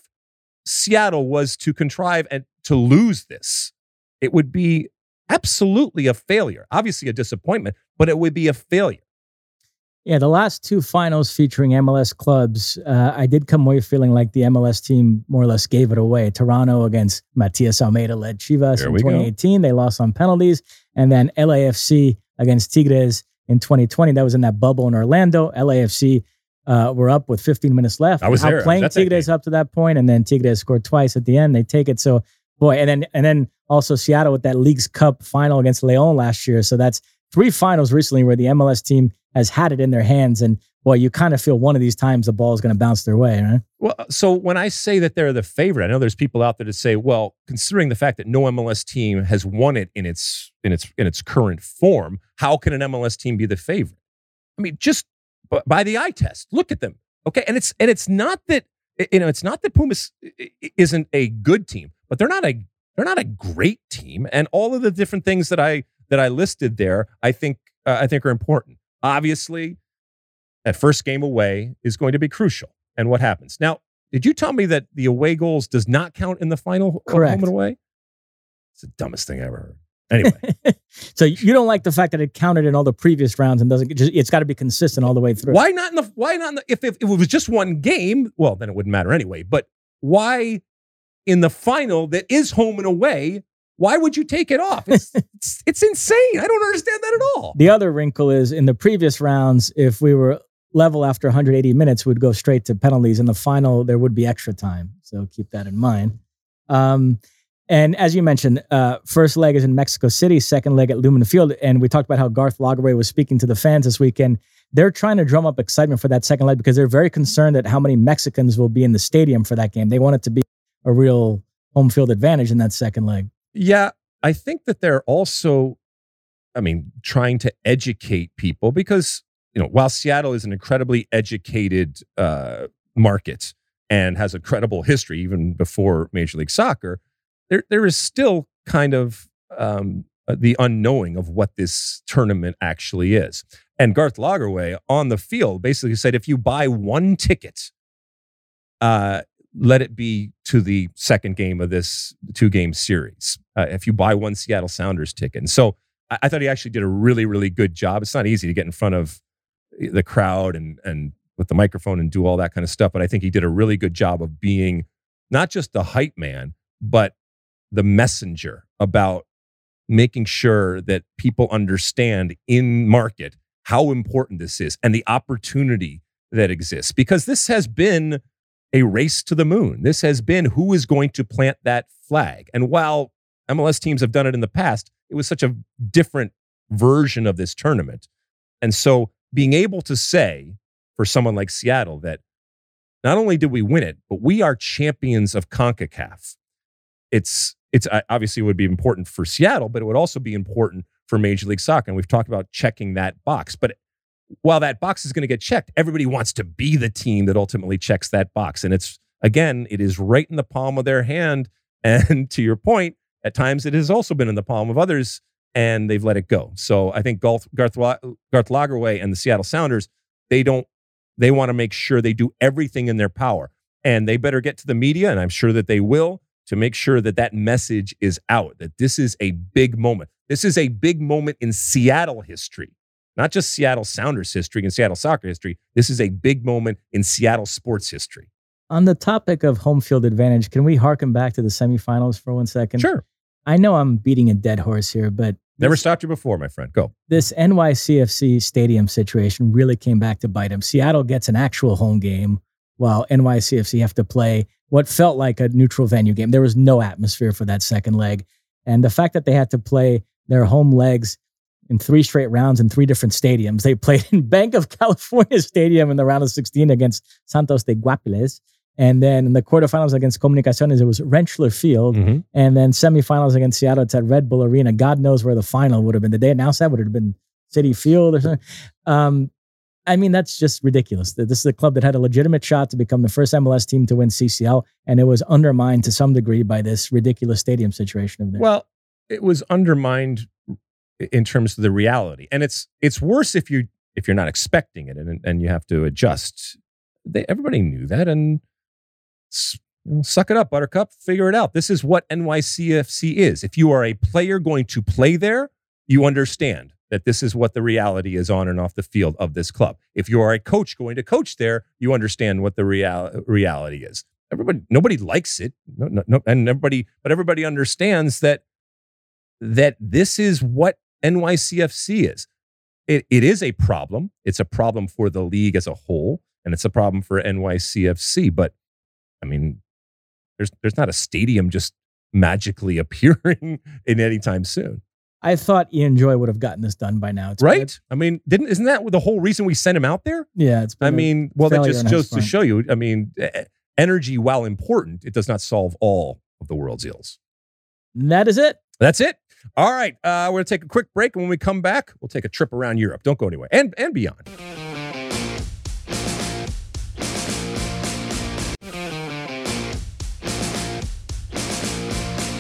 Seattle was to contrive and to lose this, it would be absolutely a failure. Obviously, a disappointment, but it would be a failure. Yeah, the last two finals featuring MLS clubs, uh, I did come away feeling like the MLS team more or less gave it away. Toronto against Matias Almeyda led Chivas there in 2018. Go. They lost on penalties. And then LAFC against Tigres in 2020. That was in that bubble in Orlando. LAFC uh, were up with 15 minutes left. I was there. playing Tigres up to that point, and then Tigres scored twice at the end. They take it. So, boy, and then and then also Seattle with that Leagues Cup final against Leon last year. So that's three finals recently where the MLS team has had it in their hands. And boy, you kind of feel one of these times the ball is going to bounce their way, right? Well, so when I say that they're the favorite, I know there's people out there to say, well, considering the fact that no MLS team has won it in its in its in its current form, how can an MLS team be the favorite? I mean, just by the eye test, look at them. Okay, and it's and it's not that you know it's not that Pumas isn't a good team, but they're not a they're not a great team, and all of the different things that I that I listed there, I think uh, I think are important. Obviously, that first game away is going to be crucial. And what happens now? Did you tell me that the away goals does not count in the final Correct. home and away? It's the dumbest thing I ever heard. Anyway, so you don't like the fact that it counted in all the previous rounds and doesn't just it's got to be consistent all the way through. Why not in the why not in the, if, if, if it was just one game, well then it wouldn't matter anyway, but why in the final that is home and away why would you take it off? It's, it's, it's insane. I don't understand that at all. The other wrinkle is in the previous rounds, if we were level after 180 minutes, we'd go straight to penalties. In the final, there would be extra time. So keep that in mind. Um, and as you mentioned, uh, first leg is in Mexico City, second leg at Lumen Field. And we talked about how Garth Lagerwey was speaking to the fans this weekend. They're trying to drum up excitement for that second leg because they're very concerned at how many Mexicans will be in the stadium for that game. They want it to be a real home field advantage in that second leg. Yeah, I think that they're also, I mean, trying to educate people because, you know, while Seattle is an incredibly educated uh, market and has a credible history even before Major League Soccer, there, there is still kind of um, uh, the unknowing of what this tournament actually is. And Garth Lagerwey on the field basically said if you buy one ticket, uh, let it be to the second game of this two game series. Uh, if you buy one Seattle Sounders ticket. And so I, I, thought he actually did a really, really good job. It's not easy to get in front of the crowd and, and with the microphone and do all that kind of stuff. But I think he did a really good job of being not just the hype man, but the messenger about making sure that people understand in market how important this is and the opportunity that exists because this has been a race to the moon. This has been who is going to plant that flag. And while MLS teams have done it in the past, it was such a different version of this tournament. And so being able to say for someone like Seattle that not only did we win it, but we are champions of CONCACAF. It's it's uh, obviously it would be important for Seattle, but it would also be important for Major League Soccer. And we've talked about checking that box. But while that box is going to get checked, everybody wants to be the team that ultimately checks that box. And it's, again, it is right in the palm of their hand. And to your point, at times it has also been in the palm of others and they've let it go. So I think Garth, Garth, Garth Lagerwey and the Seattle Sounders, they don't, they want to make sure they do everything in their power. And they better get to the media, and I'm sure that they will, to make sure that that message is out, that this is a big moment. This is a big moment in Seattle history, not just Seattle Sounders history and Seattle soccer history. This is a big moment in Seattle sports history. On the topic of home field advantage, can we harken back to the semifinals for one second? Sure. I know I'm beating a dead horse here, but never stopped you before, my friend. Go. This NYCFC stadium situation really came back to bite him. Seattle gets an actual home game while NYCFC have to play what felt like a neutral venue game. There was no atmosphere for that second leg. And the fact that they had to play their home legs in three straight rounds in three different stadiums. They played in Bank of California Stadium in the round of 16 against Santos de Guapiles. And then in the quarterfinals against Comunicaciones, it was Rentschler Field. Mm-hmm. And then semifinals against Seattle, it's at Red Bull Arena. God knows where the final would have been. Did they announce that? Would it have been Citi Field or something? Um, I mean, that's just ridiculous. This is a club that had a legitimate shot to become the first MLS team to win CCL, and it was undermined to some degree by this ridiculous stadium situation of. Well, it was undermined in terms of the reality, and it's it's worse if you if you're not expecting it and and you have to adjust. They, everybody knew that, and suck it up, Buttercup. Figure it out. This is what NYCFC is. If you are a player going to play there, you understand that this is what the reality is on and off the field of this club. If you are a coach going to coach there, you understand what the real, reality is. Everybody, nobody likes it, no, no, no, and everybody, but everybody understands that that this is what NYCFC is. It, it is a problem. It's a problem for the league as a whole, and it's a problem for NYCFC. But I mean, there's there's not a stadium just magically appearing in any time soon. I thought Ian Joy would have gotten this done by now. It's right? Good. I mean, didn't isn't that the whole reason we sent him out there? Yeah, it's. I mean, well, that just goes to show you. I mean, energy, while important, it does not solve all of the world's ills. And that is it. That's it. All right, uh, we're gonna take a quick break, and when we come back, we'll take a trip around Europe. Don't go anywhere, and and beyond.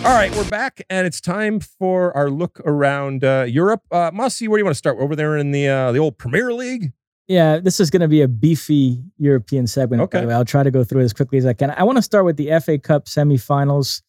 All right, we're back, and it's time for our look around uh, Europe. Uh, Mossy, where do you want to start? Over there in the uh, the old Premier League. Yeah, this is going to be a beefy European segment. Okay, I'll try to go through it as quickly as I can. I want to start with the FA Cup semifinals.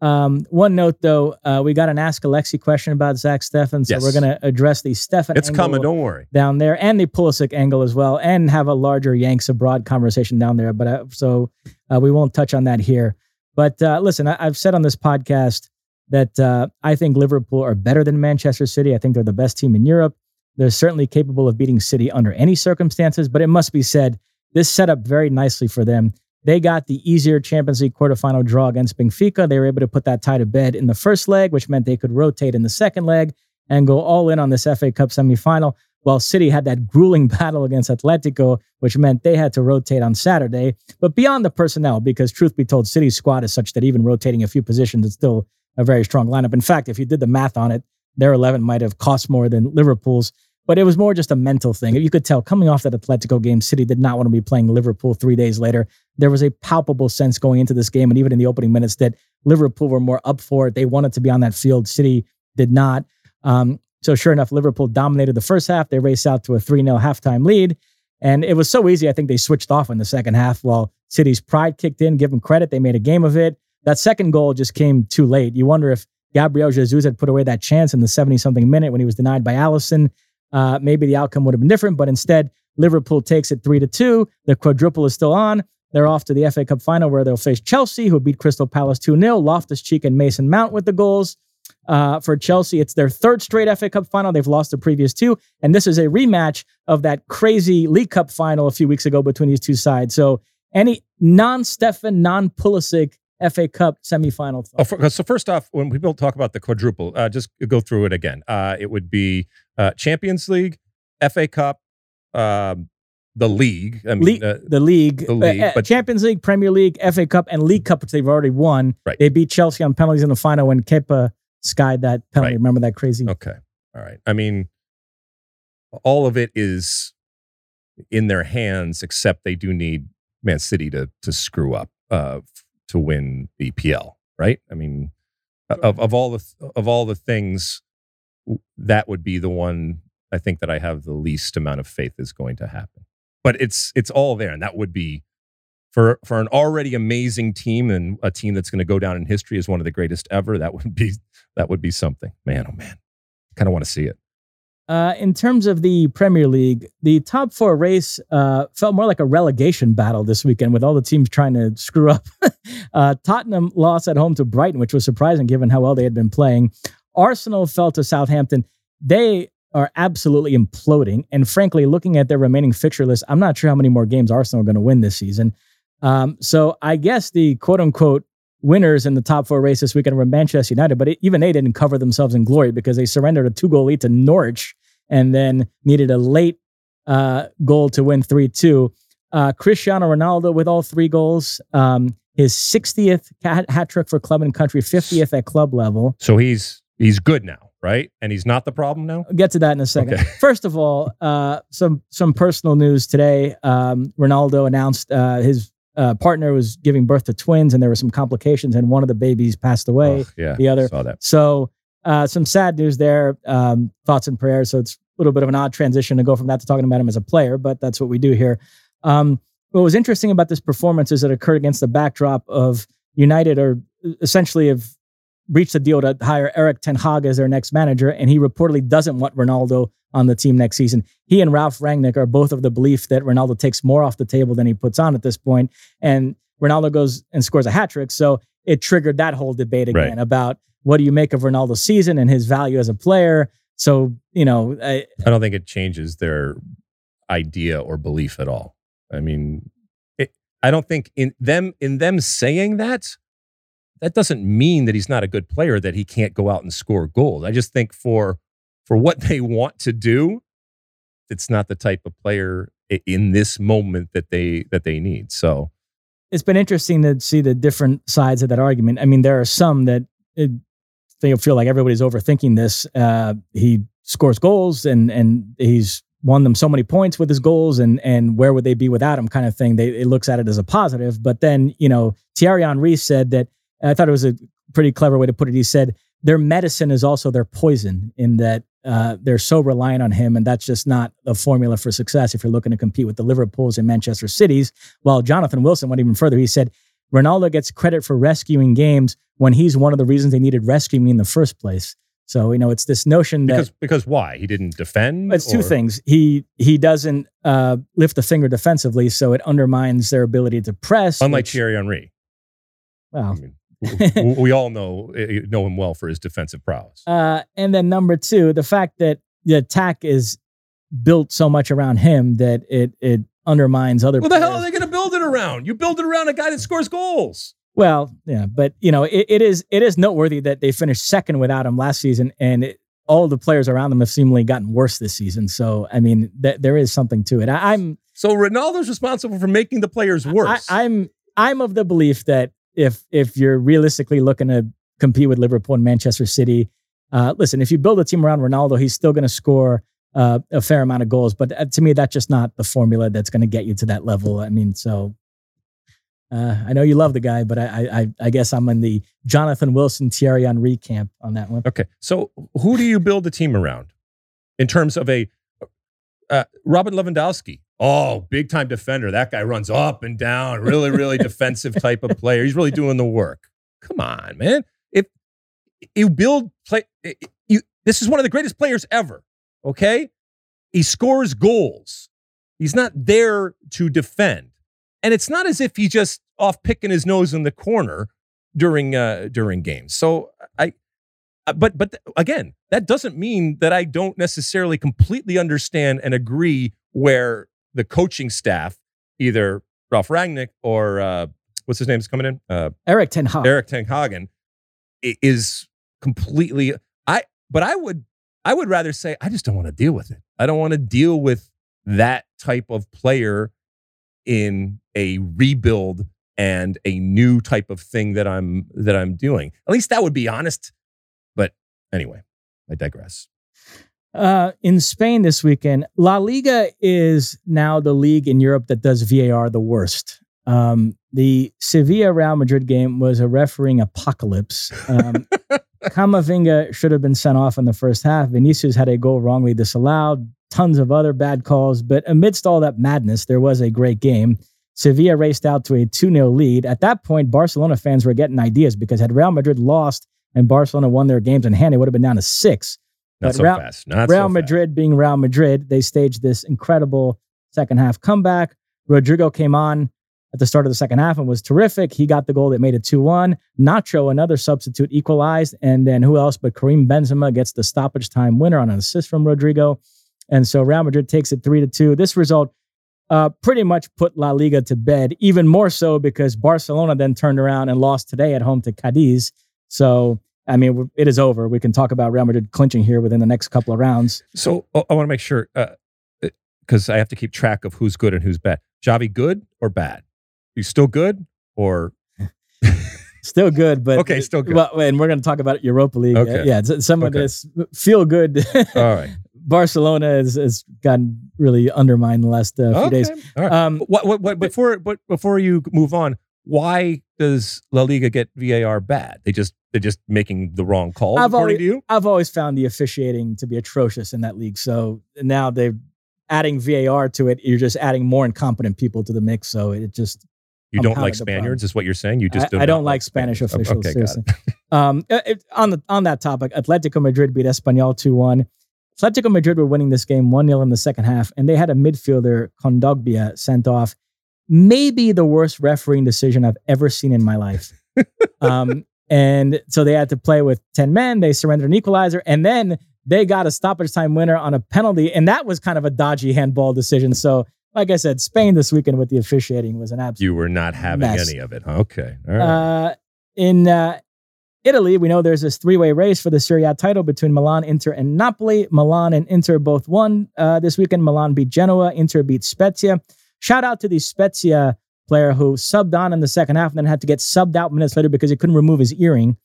Um, one note though, uh, we got an Ask Alexi question about Zack Steffen, so yes. we're going to address the Steffen. It's coming, don't worry. Down there, and the Pulisic angle as well, and have a larger Yanks abroad conversation down there. But uh, so uh, we won't touch on that here. But uh, listen, I, have said on this podcast that uh, I think Liverpool are better than Manchester City. I think they're the best team in Europe. They're certainly capable of beating City under any circumstances. But it must be said, this set up very nicely for them. They got the easier Champions League quarterfinal draw against Benfica. They were able to put that tie to bed in the first leg, which meant they could rotate in the second leg and go all in on this FA Cup semifinal while City had that grueling battle against Atletico, which meant they had to rotate on Saturday. But beyond the personnel, because truth be told, City's squad is such that even rotating a few positions, is still a very strong lineup. In fact, if you did the math on it, their 11 might have cost more than Liverpool's. But it was more just a mental thing. You could tell coming off that Atletico game, City did not want to be playing Liverpool three days later. There was a palpable sense going into this game, and even in the opening minutes, that Liverpool were more up for it. They wanted to be on that field. City did not. Um, so sure enough, Liverpool dominated the first half. They raced out to a 3 0 halftime lead. And it was so easy, I think they switched off in the second half while City's pride kicked in. Give them credit. They made a game of it. That second goal just came too late. You wonder if Gabriel Jesus had put away that chance in the 70 something minute when he was denied by Alisson. Uh, maybe the outcome would have been different, but instead, Liverpool takes it 3 to 2. The quadruple is still on. They're off to the FA Cup final where they'll face Chelsea, who beat Crystal Palace 2 0. Loftus Cheek and Mason Mount with the goals. Uh, for Chelsea, it's their third straight FA Cup final. They've lost the previous two. And this is a rematch of that crazy League Cup final a few weeks ago between these two sides. So, any non Steffen, non Pulisic FA Cup semifinal. Oh, so first off, when people talk about the quadruple, uh, just go through it again. Uh, it would be uh, Champions League, FA Cup, um, the league. I mean, uh, the league, the league, uh, but Champions League, Premier League, FA Cup, and League Cup, which they've already won. Right. They beat Chelsea on penalties in the final when Kepa skied that penalty. Right. Remember that crazy? Okay. All right. I mean, all of it is in their hands, except they do need Man City to to screw up uh, to win the PL, right? I mean, of of all the of all the things, that would be the one I think that I have the least amount of faith is going to happen. But it's it's all there, and that would be for for an already amazing team and a team that's going to go down in history as one of the greatest ever. That would be that would be something. Man, oh man, kind of want to see it. Uh, in terms of the Premier League, the top four race uh, felt more like a relegation battle this weekend with all the teams trying to screw up. uh, Tottenham lost at home to Brighton, which was surprising given how well they had been playing. Arsenal fell to Southampton. They are absolutely imploding. And frankly, looking at their remaining fixture list, I'm not sure how many more games Arsenal are going to win this season. Um, so I guess the quote unquote winners in the top four race this weekend were Manchester United, but it, even they didn't cover themselves in glory because they surrendered a two goal lead to Norwich and then needed a late uh, goal to win 3 2. Uh, Cristiano Ronaldo with all three goals, um, his 60th hat trick for club and country, 50th at club level. So he's he's good now, right? And he's not the problem now. I'll get to that in a second. Okay. First of all, uh, some some personal news today. Um, Ronaldo announced uh, his uh, partner was giving birth to twins, and there were some complications, and one of the babies passed away. Oh, yeah, the other. Saw that. So uh, some sad news there. Um, thoughts and prayers. So it's a little bit of an odd transition to go from that to talking about him as a player, but that's what we do here. Um, what was interesting about this performance is it occurred against the backdrop of United, or essentially have reached a deal to hire Erik Ten Hag as their next manager, and he reportedly doesn't want Ronaldo on the team next season. He and Ralf Rangnick are both of the belief that Ronaldo takes more off the table than he puts on at this point. and Ronaldo goes and scores a hat trick. So it triggered that whole debate again right. about what do you make of Ronaldo's season and his value as a player. So you know, I, I don't think it changes their idea or belief at all. I mean, it, I don't think in them in them saying that that doesn't mean that he's not a good player that he can't go out and score goals. I just think for for what they want to do, it's not the type of player in this moment that they that they need. So it's been interesting to see the different sides of that argument. I mean, there are some that it, they feel like everybody's overthinking this. Uh, he scores goals and and he's won them so many points with his goals and and where would they be without him kind of thing. They it looks at it as a positive. But then, you know, Thierry Henry said that I thought it was a pretty clever way to put it. He said their medicine is also their poison in that uh, they're so reliant on him, and that's just not a formula for success if you're looking to compete with the Liverpools and Manchester Cities. While Jonathan Wilson went even further, he said Ronaldo gets credit for rescuing games when he's one of the reasons they needed rescuing in the first place. So you know, it's this notion that because because why he didn't defend. It's or? two things. He he doesn't uh, lift a finger defensively, so it undermines their ability to press. Unlike which, Thierry Henry. Well, I mean, we all know eh, know him well for his defensive prowess. Uh, and then number two, the fact that the attack is built so much around him that it it undermines other. What the hell are they going to build it around? You build it around a guy that scores goals. Well, yeah, but you know it, it is it is noteworthy that they finished second without him last season, and it, all the players around them have seemingly gotten worse this season. So I mean, th- there is something to it. I, am so Ronaldo's responsible for making the players worse. I, I'm I'm of the belief that if if you're realistically looking to compete with Liverpool and Manchester City, uh, listen, if you build a team around Ronaldo, he's still going to score uh, a fair amount of goals. But uh, to me, that's just not the formula that's going to get you to that level. I mean, so uh, I know you love the guy, but I, I, I guess I'm in the Jonathan Wilson, Thierry Henry camp on that one. Okay, so who do you build a team around in terms of a uh, Robert Lewandowski? Oh, big time defender. That guy runs up and down. Really, really defensive type of player. He's really doing the work. Come on, man. If you build play, eh, eh, you this is one of the greatest players ever. Okay, he scores goals. He's not there to defend, and it's not as if he's just off picking his nose in the corner during uh, during games. So I, uh, but but again, that doesn't mean that I don't necessarily completely understand and agree where the coaching staff, either Ralf Rangnick or uh, what's his name is coming in? Uh, Erik Ten Hag. Erik Ten Hagen is completely. I but I would I would rather say I just don't want to deal with it. I don't want to deal with that type of player in a rebuild and a new type of thing that I'm that I'm doing. At least that would be honest. But anyway, I digress. Uh, in Spain this weekend, La Liga is now the league in Europe that does VAR the worst. Um, the Sevilla Real Madrid game was a refereeing apocalypse. Um, Camavinga should have been sent off in the first half. Vinicius had a goal wrongly disallowed, tons of other bad calls. But amidst all that madness, there was a great game. Sevilla raced out to a 2 0 lead. At that point, Barcelona fans were getting ideas because had Real Madrid lost and Barcelona won their games in hand, it would have been down to six. Not But so Real- fast. Not Real so fast. Madrid being Real Madrid, they staged this incredible second half comeback. Rodrygo came on at the start of the second half and was terrific. He got the goal that made it 2 1. Nacho, another substitute, equalized. And then who else but Karim Benzema gets the stoppage time winner on an assist from Rodrygo. And so Real Madrid takes it 3 to 2. This result uh, pretty much put La Liga to bed, even more so because Barcelona then turned around and lost today at home to Cadiz. So, I mean, it is over. We can talk about Real Madrid clinching here within the next couple of rounds. So oh, I want to make sure because I have to keep track of who's good and who's bad. Javi, good or bad? He's still good or Still good, but Okay, still good. Well, and we're going to talk about Europa League. Uh, Okay. yeah, some of Okay. this feel good. all right? Barcelona has, has gotten really undermined the last uh, few okay. days. All right. Um, what, what, what, before, but before you move on, why does La Liga get VAR bad? They just they're just making the wrong calls, I've according always- to you. I've always found the officiating to be atrocious in that league. So now they're adding VAR to it. You're just adding more incompetent people to the mix. So it just You don't like. Spaniards, is what you're saying? You just I, do I don't like Spanish Spaniards. officials. Okay, seriously. Um, it- on the on that topic, Atletico Madrid beat Espanyol two one. Atletico Madrid were winning this game one 0 in the second half, and they had a midfielder Kondogbia, sent off. Maybe the worst refereeing decision I've ever seen in my life. um, and so they had to play with ten men. They surrendered an equalizer, and then they got a stoppage time winner on a penalty, and that was kind of a dodgy handball decision. So, like I said, Spain this weekend with the officiating was an absolute. You were not having Mess. any of it. huh? Okay. All right. Uh, in uh, Italy, we know there's this three-way race for the Serie A title between Milan, Inter, and Napoli. Milan and Inter both won uh, this weekend. Milan beat Genoa. Inter beat Spezia. Shout out to the Spezia player who subbed on in the second half and then had to get subbed out minutes later because he couldn't remove his earring.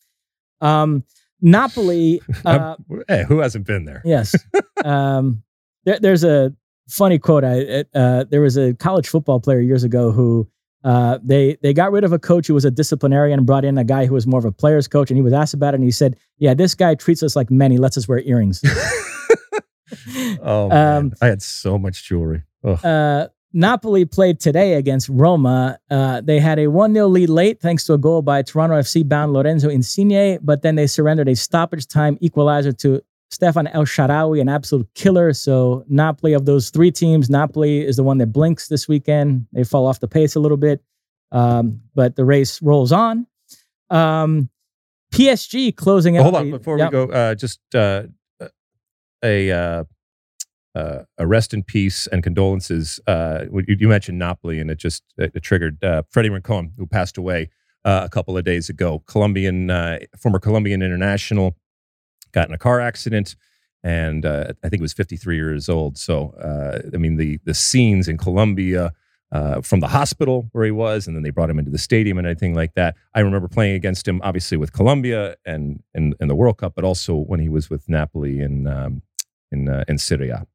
Um, Napoli. Uh, hey, who hasn't been there? Yes. um, there, there's a funny quote. I uh, there was a college football player years ago who uh, they they got rid of a coach who was a disciplinarian and brought in a guy who was more of a players coach, and he was asked about it, and he said, "Yeah, this guy treats us like men. He lets us wear earrings." Oh, man. Um, I had so much jewelry. Uh, Napoli played today against Roma. Uh, they had a 1 0 lead late thanks to a goal by Toronto FC bound Lorenzo Insigne, but then they surrendered a stoppage time equalizer to Stephan El Shaarawy, an absolute killer. So, Napoli, of those three teams, Napoli is the one that blinks this weekend. They fall off the pace a little bit, um, but the race rolls on. Um, PSG closing out. Hold on, the- before Yep. we go, uh, just uh, a uh, a rest in peace and condolences. Uh, you, you mentioned Napoli, and it just it, it triggered uh, Freddy Rincon, who passed away uh, a couple of days ago. Colombian, uh, former Colombian international, got in a car accident, and uh, I think he was 53 years old. So, I mean, the the scenes in Colombia. From the hospital where he was, and then they brought him into the stadium and anything like that. I remember playing against him, obviously with Colombia and in, the World Cup, but also when he was with Napoli in um, in in Serie A.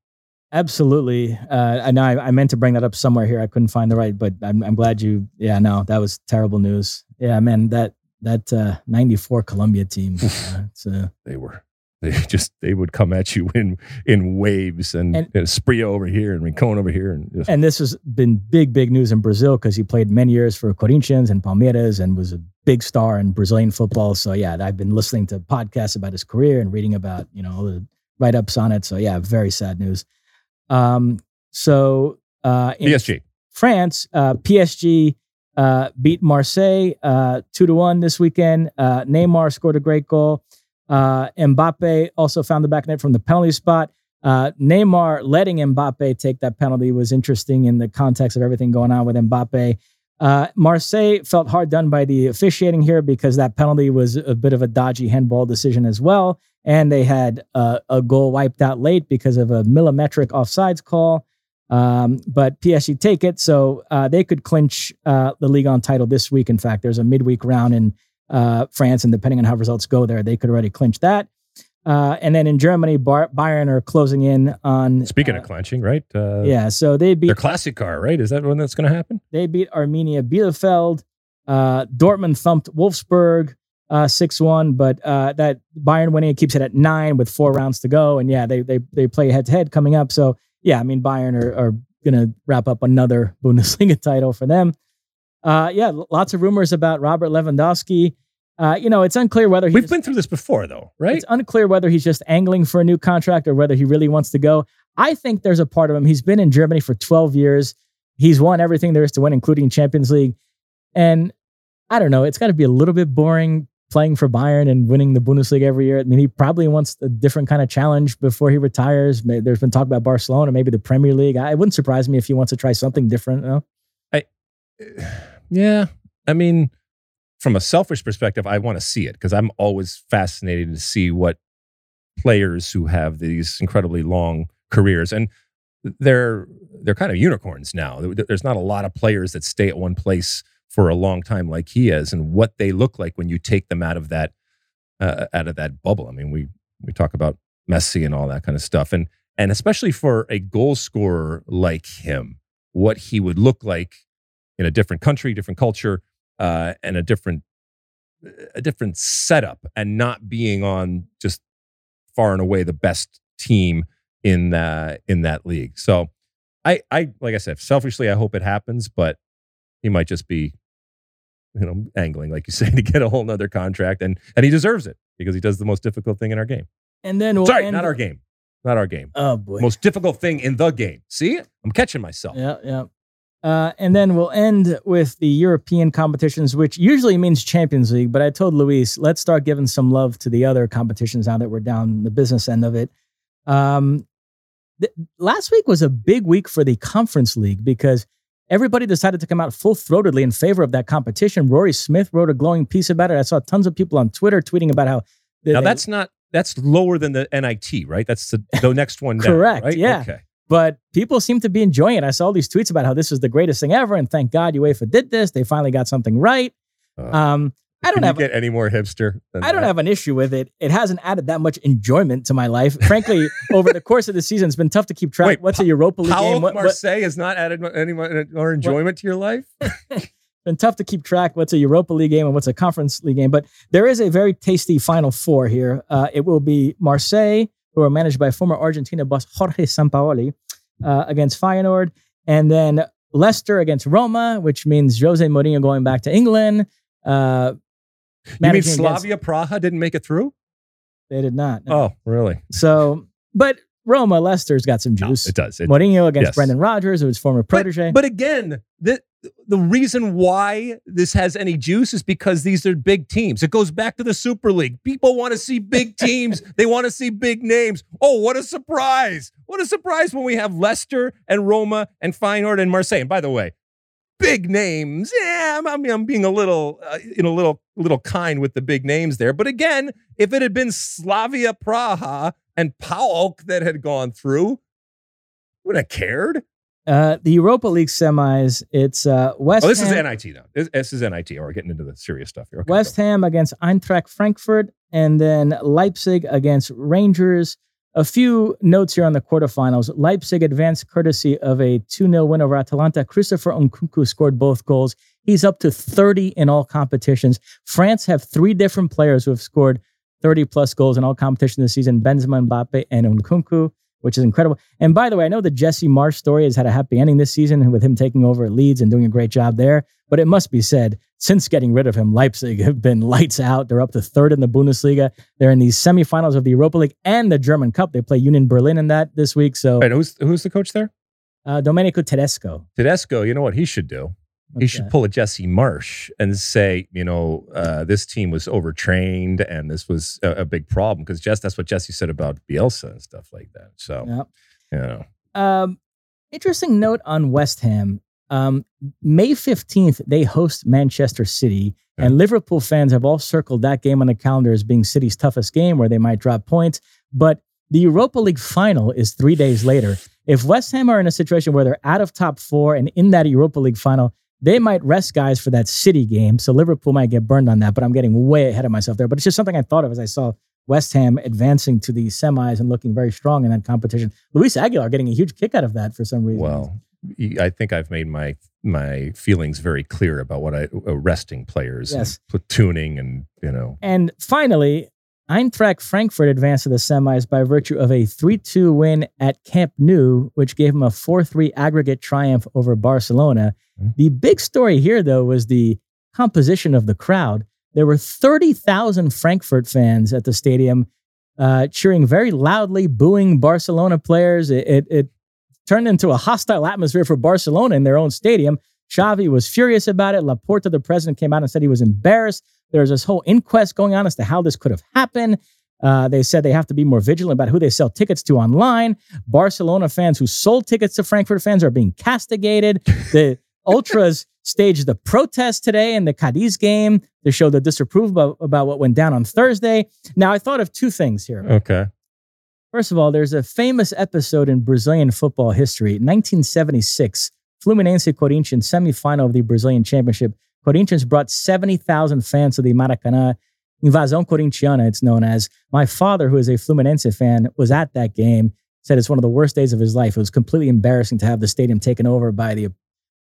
Absolutely. Uh, I know I, I meant to bring that up somewhere here. I couldn't find the right, but I'm, I'm glad you. Yeah, no, that was terrible news. Yeah, man, that that uh, '94 Colombia team. Uh, it's, uh, They were they just they would come at you in in waves and, And- and Spria over here and Rincon over here and just, and this has been big, big news in Brazil because he played many years for Corinthians and Palmeiras and was a big star in Brazilian football. So yeah, I've been listening to podcasts about his career and reading about you know all the write ups on it. So yeah, very sad news. Um, so uh, in PSG. France, uh, PSG uh, beat Marseille uh, two to one this weekend. Uh, Neymar scored a great goal. Uh, Mbappe also found the back net from the penalty spot. Uh, Neymar letting Mbappe take that penalty was interesting in the context of everything going on with Mbappe. Uh, Marseille felt hard done by the officiating here because that penalty was a bit of a dodgy handball decision as well. And they had uh, a goal wiped out late because of a millimetric offsides call. Um, but PSG take it, so uh, they could clinch uh, the league on title this week. In fact, there's a midweek round in uh, France, and depending on how results go there, they could already clinch that. Uh, and then in Germany, Bar- Bayern are closing in on. Speaking uh, of clinching, right? Uh, yeah, so they beat Their classic car, right? Is that when that's going to happen? they beat Arminia Bielefeld. Uh, Dortmund thumped Wolfsburg uh, six one, but uh, that Bayern winning it keeps it at nine with four rounds to go. And yeah, they they they play head to head coming up. So yeah, I mean Bayern are, are going to wrap up another Bundesliga title for them. Uh, yeah, lots of rumors about Robert Lewandowski. Uh, you know, it's unclear whether he We've just- been through this before, though, right? it's unclear whether he's just angling for a new contract or whether he really wants to go. I think there's a part of him. He's been in Germany for 12 years. He's won everything there is to win, including Champions League. And I don't know, it's got to be a little bit boring playing for Bayern and winning the Bundesliga every year. I mean, he probably wants a different kind of challenge before he retires. There's been talk about Barcelona, maybe the Premier League. I, it wouldn't surprise me if he wants to try something different. You know? Yeah. I mean, from a selfish perspective, I want to see it because I'm always fascinated to see what players who have these incredibly long careers and they're they're kind of unicorns now. There's not a lot of players that stay at one place for a long time like he is, and what they look like when you take them out of that uh, out of that bubble. I mean, we we talk about Messi and all that kind of stuff, and and especially for a goal scorer like him, what he would look like in a different country, different culture, uh, and a different a different setup, and not being on just far and away the best team in uh, in that league. So, I I like I said, selfishly, I hope it happens, but he might just be, you know, angling like you say to get a whole nother contract, and and he deserves it because he does the most difficult thing in our game. And then we'll Sorry, not our game, not our game. Oh boy. Most difficult thing in the game. See, I'm catching myself. Yeah, yeah. Uh, and then we'll end with the European competitions, which usually means Champions League. But I told Luis, let's start giving some love to the other competitions now that we're down the business end of it. Um, th- last week was a big week for the Conference League because everybody decided to come out full throatedly in favor of that competition. Rory Smith wrote a glowing piece about it. I saw tons of people on Twitter tweeting about how. they- Now that's not that's lower than the NIT, right? That's the, the next one down. Correct, Right? yeah. Okay. but people seem to be enjoying it. I saw all these tweets about how this is the greatest thing ever, and thank God UEFA did this. They finally got something right. Uh, Um, I don't have get any more hipster? I don't that? have an issue with it. It hasn't added that much enjoyment to my life. Frankly, over the course of the season, it's been tough to keep track. Wait, What's Pa- a Europa League Paolo game? What, what, Marseille has not added any more enjoyment to your life. been tough to keep track. What's a Europa League game and what's a Conference League game? But there is a very tasty Final Four here. Uh, it will be Marseille, who are managed by former Argentina boss Jorge Sampaoli, uh, against Feyenoord, and then Leicester against Roma, which means Jose Mourinho going back to England. Uh, You mean managing against- Slavia Praha didn't make it through? They did not. no. Oh, really? So, but Roma, Leicester's got some No, juice. it does. It, Mourinho against yes. Brendan Rodgers, who was former but, protege. but again, the the reason why this has any juice is because these are big teams. It goes back to the Super League. People want to see big teams. they want to see big names. Oh, what a surprise! What a surprise when we have Leicester and Roma and Feyenoord and Marseille. And by the way, big names. Yeah, I'm, mean, I'm being a little, uh, you know, a little, little kind with the big names there. But again, if it had been Slavia Praha and PAOK that had gone through, would have cared. uh, the Europa League semis, it's uh, West Oh, this Ham, is NIT though. This, this is NIT. Or we're getting into the serious stuff here. Okay, West Ham against Eintracht Frankfurt, and then Leipzig against Rangers. A few notes here on the quarterfinals. Leipzig advanced courtesy of a 2 0 win over Atalanta. Christopher Nkunku scored both goals. He's up to 30 in all competitions. France have three different players who have scored 30 plus goals in all competitions this season Benzema, Mbappe, and Nkunku, which is incredible. And by the way, I know the Jesse Marsch story has had a happy ending this season with him taking over at Leeds and doing a great job there. But it must be said, since getting rid of him, Leipzig have been lights out. They're up to third in the Bundesliga. They're in the semifinals of the Europa League and the German Cup. They play Union Berlin in that this week. So Wait, who's who's the coach there? uh, Domenico Tedesco. Tedesco. You know what he should do? He should pull a Jesse Marsch and say, you know, uh, this team was overtrained and this was a, a big problem because just that's what Jesse said about Bielsa and stuff like that. So Yep. you know, Um, interesting note on West Ham. Um, May 15th, they host Manchester City, and Liverpool fans have all circled that game on the calendar as being City's toughest game where they might drop points. But the Europa League final is three days later. If West Ham are in a situation where they're out of top four and in that Europa League final, they might rest guys for that City game. So Liverpool might get burned on that, but I'm getting way ahead of myself there. But it's just something I thought of as I saw West Ham advancing to the semis and looking very strong in that competition. Luis Aguilar getting a huge kick out of that for some reason. Well, I think I've made my my feelings very clear about what I uh, arresting players, Yes. and platooning, and you know, And finally, Eintracht Frankfurt advanced to the semis by virtue of a 3 2 win at Camp Nou, which gave them a 4 3 aggregate triumph over Barcelona. Mhm. The big story here, though, was the composition of the crowd. There were 30,000 Frankfurt fans at the stadium uh, cheering very loudly, booing Barcelona players. It, it, it turned into a hostile atmosphere for Barcelona in their own stadium. Xavi was furious about it. Laporta, the president, came out and said he was embarrassed. There's this whole inquest going on as to how this could have happened. Uh, they said they have to be more vigilant about who they sell tickets to online. Barcelona fans who sold tickets to Frankfurt fans are being castigated. The Ultras staged the protest today in the Cadiz game to show the disapproval about, about what went down on Thursday. Now, I thought of two things here. okay, First of all, there's a famous episode in Brazilian football history, 1976, Fluminense Corinthians semifinal of the Brazilian Championship. Corinthians brought 70,000 fans to the Maracanã. Invasão Corintiana, it's known as. My father, who is a Fluminense fan, was at that game, said it's one of the worst days of his life. It was completely embarrassing to have the stadium taken over by the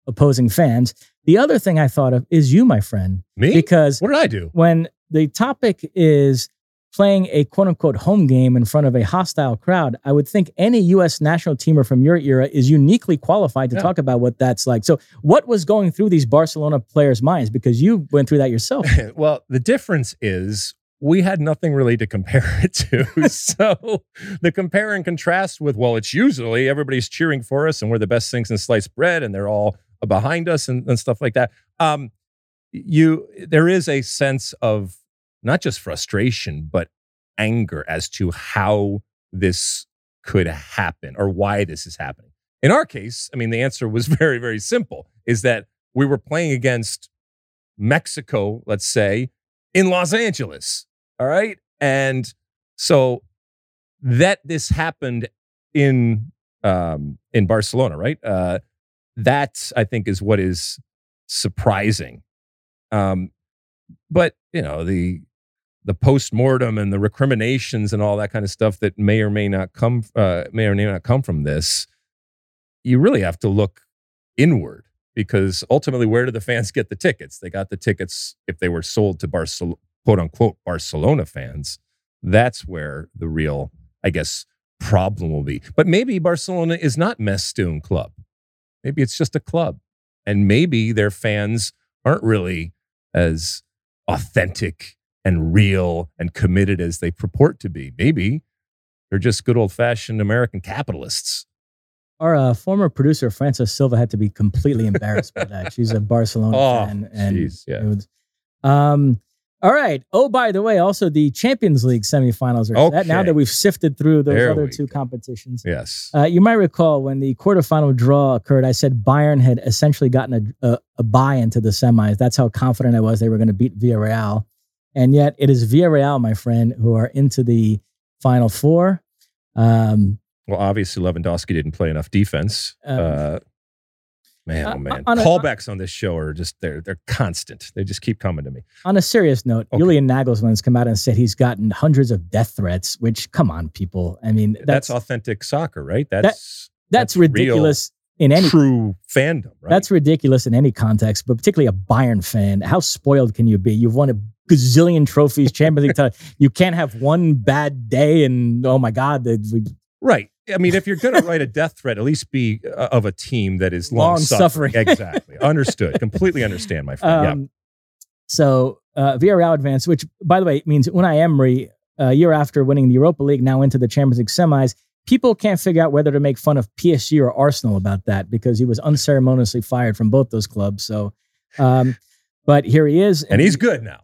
opposing fans. The other thing I thought of is you, my friend, me. because what did I do? when the topic is playing a quote unquote home game in front of a hostile crowd, I would think any U.S. national teamer from your era is uniquely qualified to Yeah. talk about what that's like. So, what was going through these Barcelona players' minds? Because you went through that yourself. well, the difference is we had nothing really to compare it to. so the compare and contrast with, well, it's usually everybody's cheering for us and we're the best things in sliced bread and they're all behind us and, and stuff like that. Um, you there is a sense of not just frustration, but anger as to how this could happen or why this is happening. In our case, I mean, the answer was very, very simple is that we were playing against Mexico, let's say, in Los Angeles. All right. And so that this happened in um, in Barcelona, right? Uh, that I think is what is surprising. Um, but you know the the post mortem and the recriminations and all that kind of stuff that may or may not come uh, may or may not come from this. You really have to look inward because ultimately, where do the fans get the tickets? They got the tickets if they were sold to Barcelona, quote unquote, Barcelona fans. That's where the real, I guess, problem will be. But maybe Barcelona is not més que un club. Maybe it's just a club. And maybe their fans aren't really as authentic and real and committed as they purport to be. Maybe they're just good old fashioned American capitalists. Our uh, former producer, Francis Silva, had to be completely embarrassed by that. She's a Barcelona Oh, fan. And jeez, yeah. was- um, all right. Oh, by the way, also the Champions League semifinals are set. Now that we've sifted through those There other two go. competitions. Yes. Uh, you might recall when the quarterfinal draw occurred, I said Bayern had essentially gotten a, a, a buy into the semis. That's how confident I was they were going to beat Villarreal. And yet it is Villarreal, my friend, who are into the final four. Um, Well, obviously Lewandowski didn't play enough defense. Um, uh, man, uh, oh man, on a- callbacks on this show are just they're they're constant. They just keep coming to me. on a serious note, Okay. Julian Nagelsmann's come out and said he's gotten hundreds of death threats, which, come on, people. I mean, That's, that's, authentic soccer, right? That's that's, that's real ridiculous in any true fandom, right? That's ridiculous in any context, but particularly a Bayern fan. How spoiled can you be? You've won a gazillion trophies, Champions League. title. You can't have one bad day, and oh my God, we, right. I mean, if you're going to write a death threat, at least be uh, of a team that is long suffering. Exactly. Understood. Completely understand, my friend. um, So uh, Villarreal advanced, which by the way means Unai Emery, a year after winning the Europa League, now into the Champions League semis. People can't figure out whether to make fun of PSG or Arsenal about that because he was unceremoniously fired from both those clubs. So, um, but here he is, yeah. And he's good now.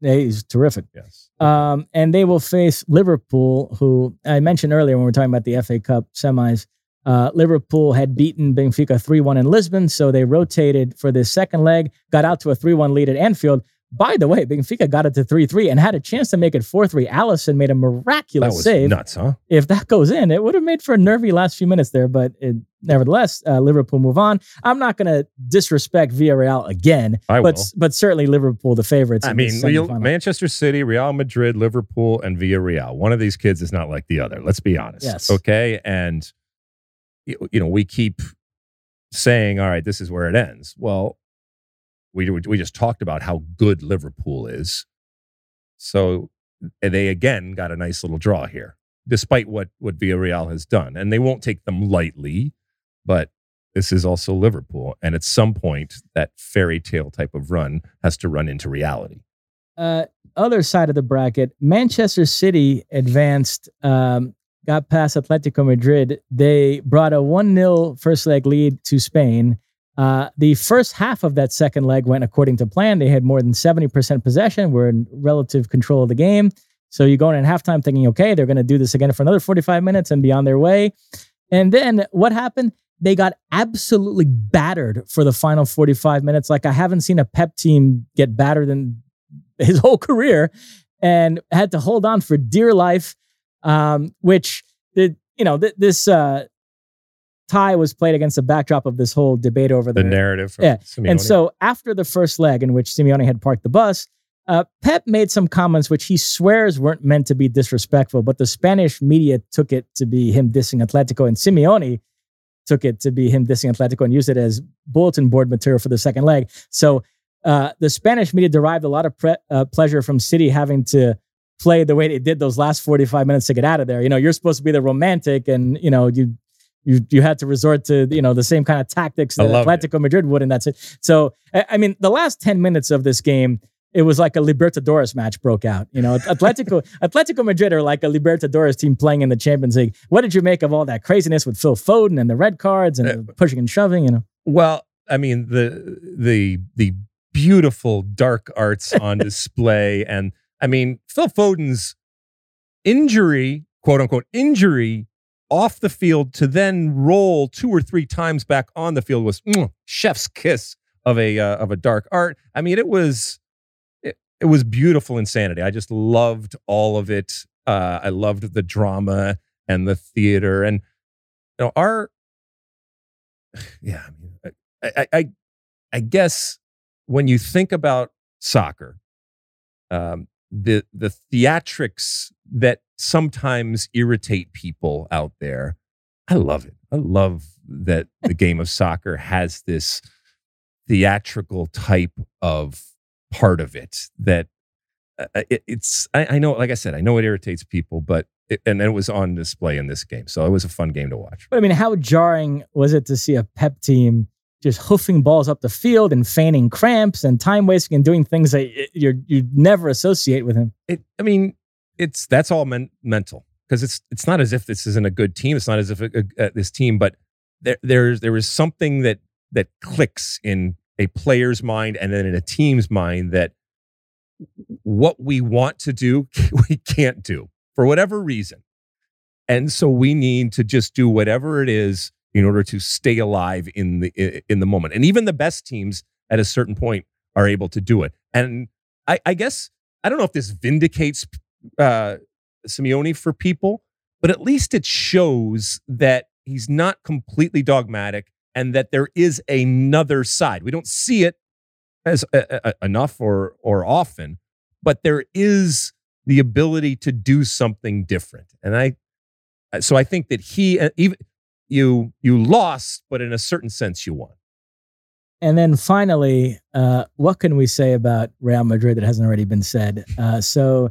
he's terrific. Yes. Um, and they will face Liverpool, who I mentioned earlier when we are talking about the FA Cup semis. Uh, Liverpool had beaten Benfica 3 1 in Lisbon, so they rotated for this second leg, got out to a 3 1 lead at Anfield. By the way, Benfica got it to 3 3 and had a chance to make it 4 3. Alisson made a That miraculous was save. nuts, huh? If that goes in, it would have made for a nervy last few minutes there, but it, nevertheless, uh, Liverpool move on. I'm not going to disrespect Villarreal again, I but will. but certainly Liverpool the favorites. I mean, Real. Manchester City, Real Madrid, Liverpool, and Villarreal. One of these kids is not like the other. Let's be honest. Yes. Okay. And, you know, we keep saying, all right, this is where it ends. Well, we, we just talked about how good Liverpool is. So they again got a nice little draw here, despite what, what Villarreal has done. And they won't take them lightly, but this is also Liverpool. And at some point, that fairy tale type of run has to run into reality. uh, other side of the bracket, Manchester City advanced, um, got past Atletico Madrid. They brought a 1 0 first leg lead to Spain. Uh, the first half of that second leg went according to plan. They had more than 70% possession, were in relative control of the game. So you go in at halftime thinking, okay, they're going to do this again for another 45 minutes and be on their way. And then what happened? They got absolutely battered for the final 45 minutes. Like I haven't seen a pep team get battered in his whole career and had to hold on for dear life. Um, which you know th- this uh, tie was played against the backdrop of this whole debate over The the, narrative. Yeah, Simeone. and so after the first leg in which Simeone had parked the bus, uh, Pep made some comments which he swears weren't meant to be disrespectful, but the Spanish media took it to be him dissing Atletico, and Simeone took it to be him dissing Atletico and used it as bulletin board material for the second leg. So uh, the Spanish media derived a lot of pre- uh, pleasure from City having to play the way they did those last 45 minutes to get out of there. You know, you're supposed to be the romantic and, you know, you you you had to resort to, you know, the same kind of tactics that loved it. Atletico Madrid would and that's it. So, I, mean, the last 10 minutes of this game it was like a Libertadores match broke out. You know, Atletico Atletico Madrid are like a Libertadores team playing in the Champions League. What did you make of all that craziness with Phil Foden and the red cards and Uh, the pushing and shoving? You know, Well, I mean the the the beautiful dark arts on display, and I mean Phil Foden's injury, quote unquote injury, off the field to then roll two or three times back on the field was mm, chef's kiss of a uh, of a dark art. I mean, it was it, it was beautiful insanity. I just loved all of it. Uh, I loved the drama and the theater, and you know our yeah. I mean, I, I, I, guess when you think about soccer, um, the the theatrics that sometimes irritate people out there, I love it. I love that the game of soccer has this theatrical type of part of it that uh, it, it's. I, I know, like I said, I know it irritates people, but it, and it was on display in this game, so it was a fun game to watch. but I mean, how jarring was it to see a Pep team just hoofing balls up the field and feigning cramps and time wasting and doing things that you you never associate with him? it, I mean, it's that's all men, mental because it's it's not as if this isn't a good team. It's not as if it, uh, this team, but there there's there is something that that clicks in a player's mind and then in a team's mind that what we want to do we can't do for whatever reason, and so we need to just do whatever it is in order to stay alive in the in the moment. And even the best teams at a certain point are able to do it. And I, I guess I don't know if this vindicates uh, Simeone for people, but at least it shows that he's not completely dogmatic and that there is another side. We don't see it as uh, uh, enough or or often, but there is the ability to do something different. And I, so I think that he uh, even you you lost, but in a certain sense you won. And then finally, uh, what can we say about Real Madrid that hasn't already been said? Uh, so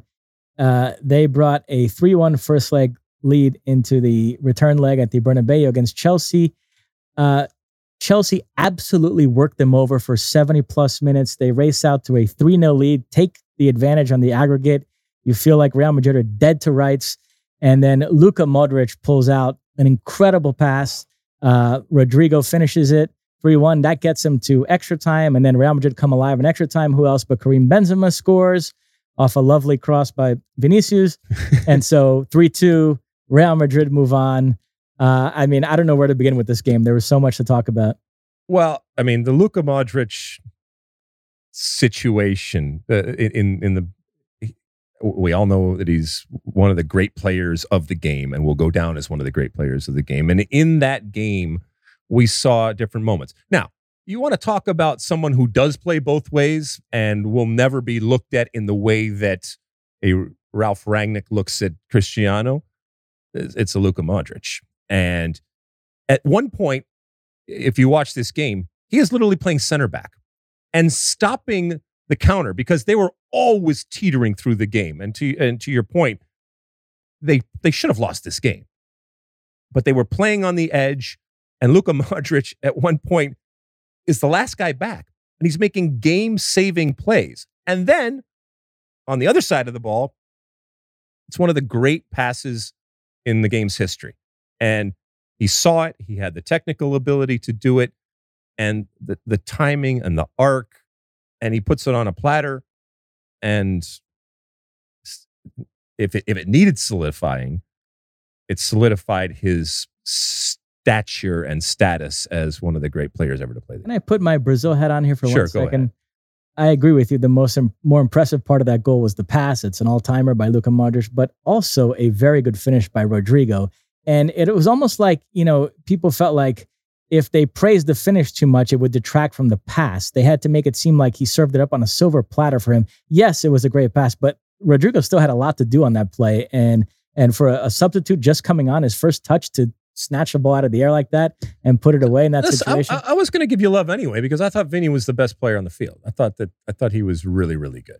uh, they brought a 3 1 first leg lead into the return leg at the Bernabeu against Chelsea. Uh, Chelsea absolutely worked them over for 70 plus minutes. They race out to a 3 0 lead, take the advantage on the aggregate. You feel like Real Madrid are dead to rights. And then Luka Modric pulls out an incredible pass. Uh, Rodrygo finishes it. 3 1. That gets him to extra time. And then Real Madrid come alive in extra time. Who else but Karim Benzema scores off a lovely cross by Vinicius. and so 3 2, Real Madrid move on. Uh, I mean, I don't know where to begin with this game. There was so much to talk about. Well, I mean, the Luka Modric situation uh, in in the we all know that he's one of the great players of the game and will go down as one of the great players of the game. And in that game, we saw different moments. Now, you want to talk about someone who does play both ways and will never be looked at in the way that a Ralf Rangnick looks at Cristiano. It's a Luka Modric. And at one point, if you watch this game, he is literally playing center back and stopping the counter because they were always teetering through the game. And to and to your point, they they should have lost this game. But they were playing on the edge, and Luka Modric at one point is the last guy back, and he's making game-saving plays. And then on the other side of the ball, it's one of the great passes in the game's history. And he saw it, he had the technical ability to do it, and the, the timing and the arc and he puts it on a platter. And if it, if it needed solidifying, it solidified his stature and status as one of the great players ever to play. Can I put my Brazil hat on here for sure, one second? I agree with you. The most more impressive part of that goal was the pass. It's an all timer by Luka Modric, but also a very good finish by Rodrygo. And it was almost like you know people felt like if they praised the finish too much, it would detract from the pass. They had to make it seem like he served it up on a silver platter for him. Yes, it was a great pass, but Rodrygo still had a lot to do on that play. And and for a, a substitute just coming on his first touch to snatch the ball out of the air like that and put it away in that situation. I, I was going to give you love anyway because I thought Vinny was the best player on the field. I thought that I thought he was really really good.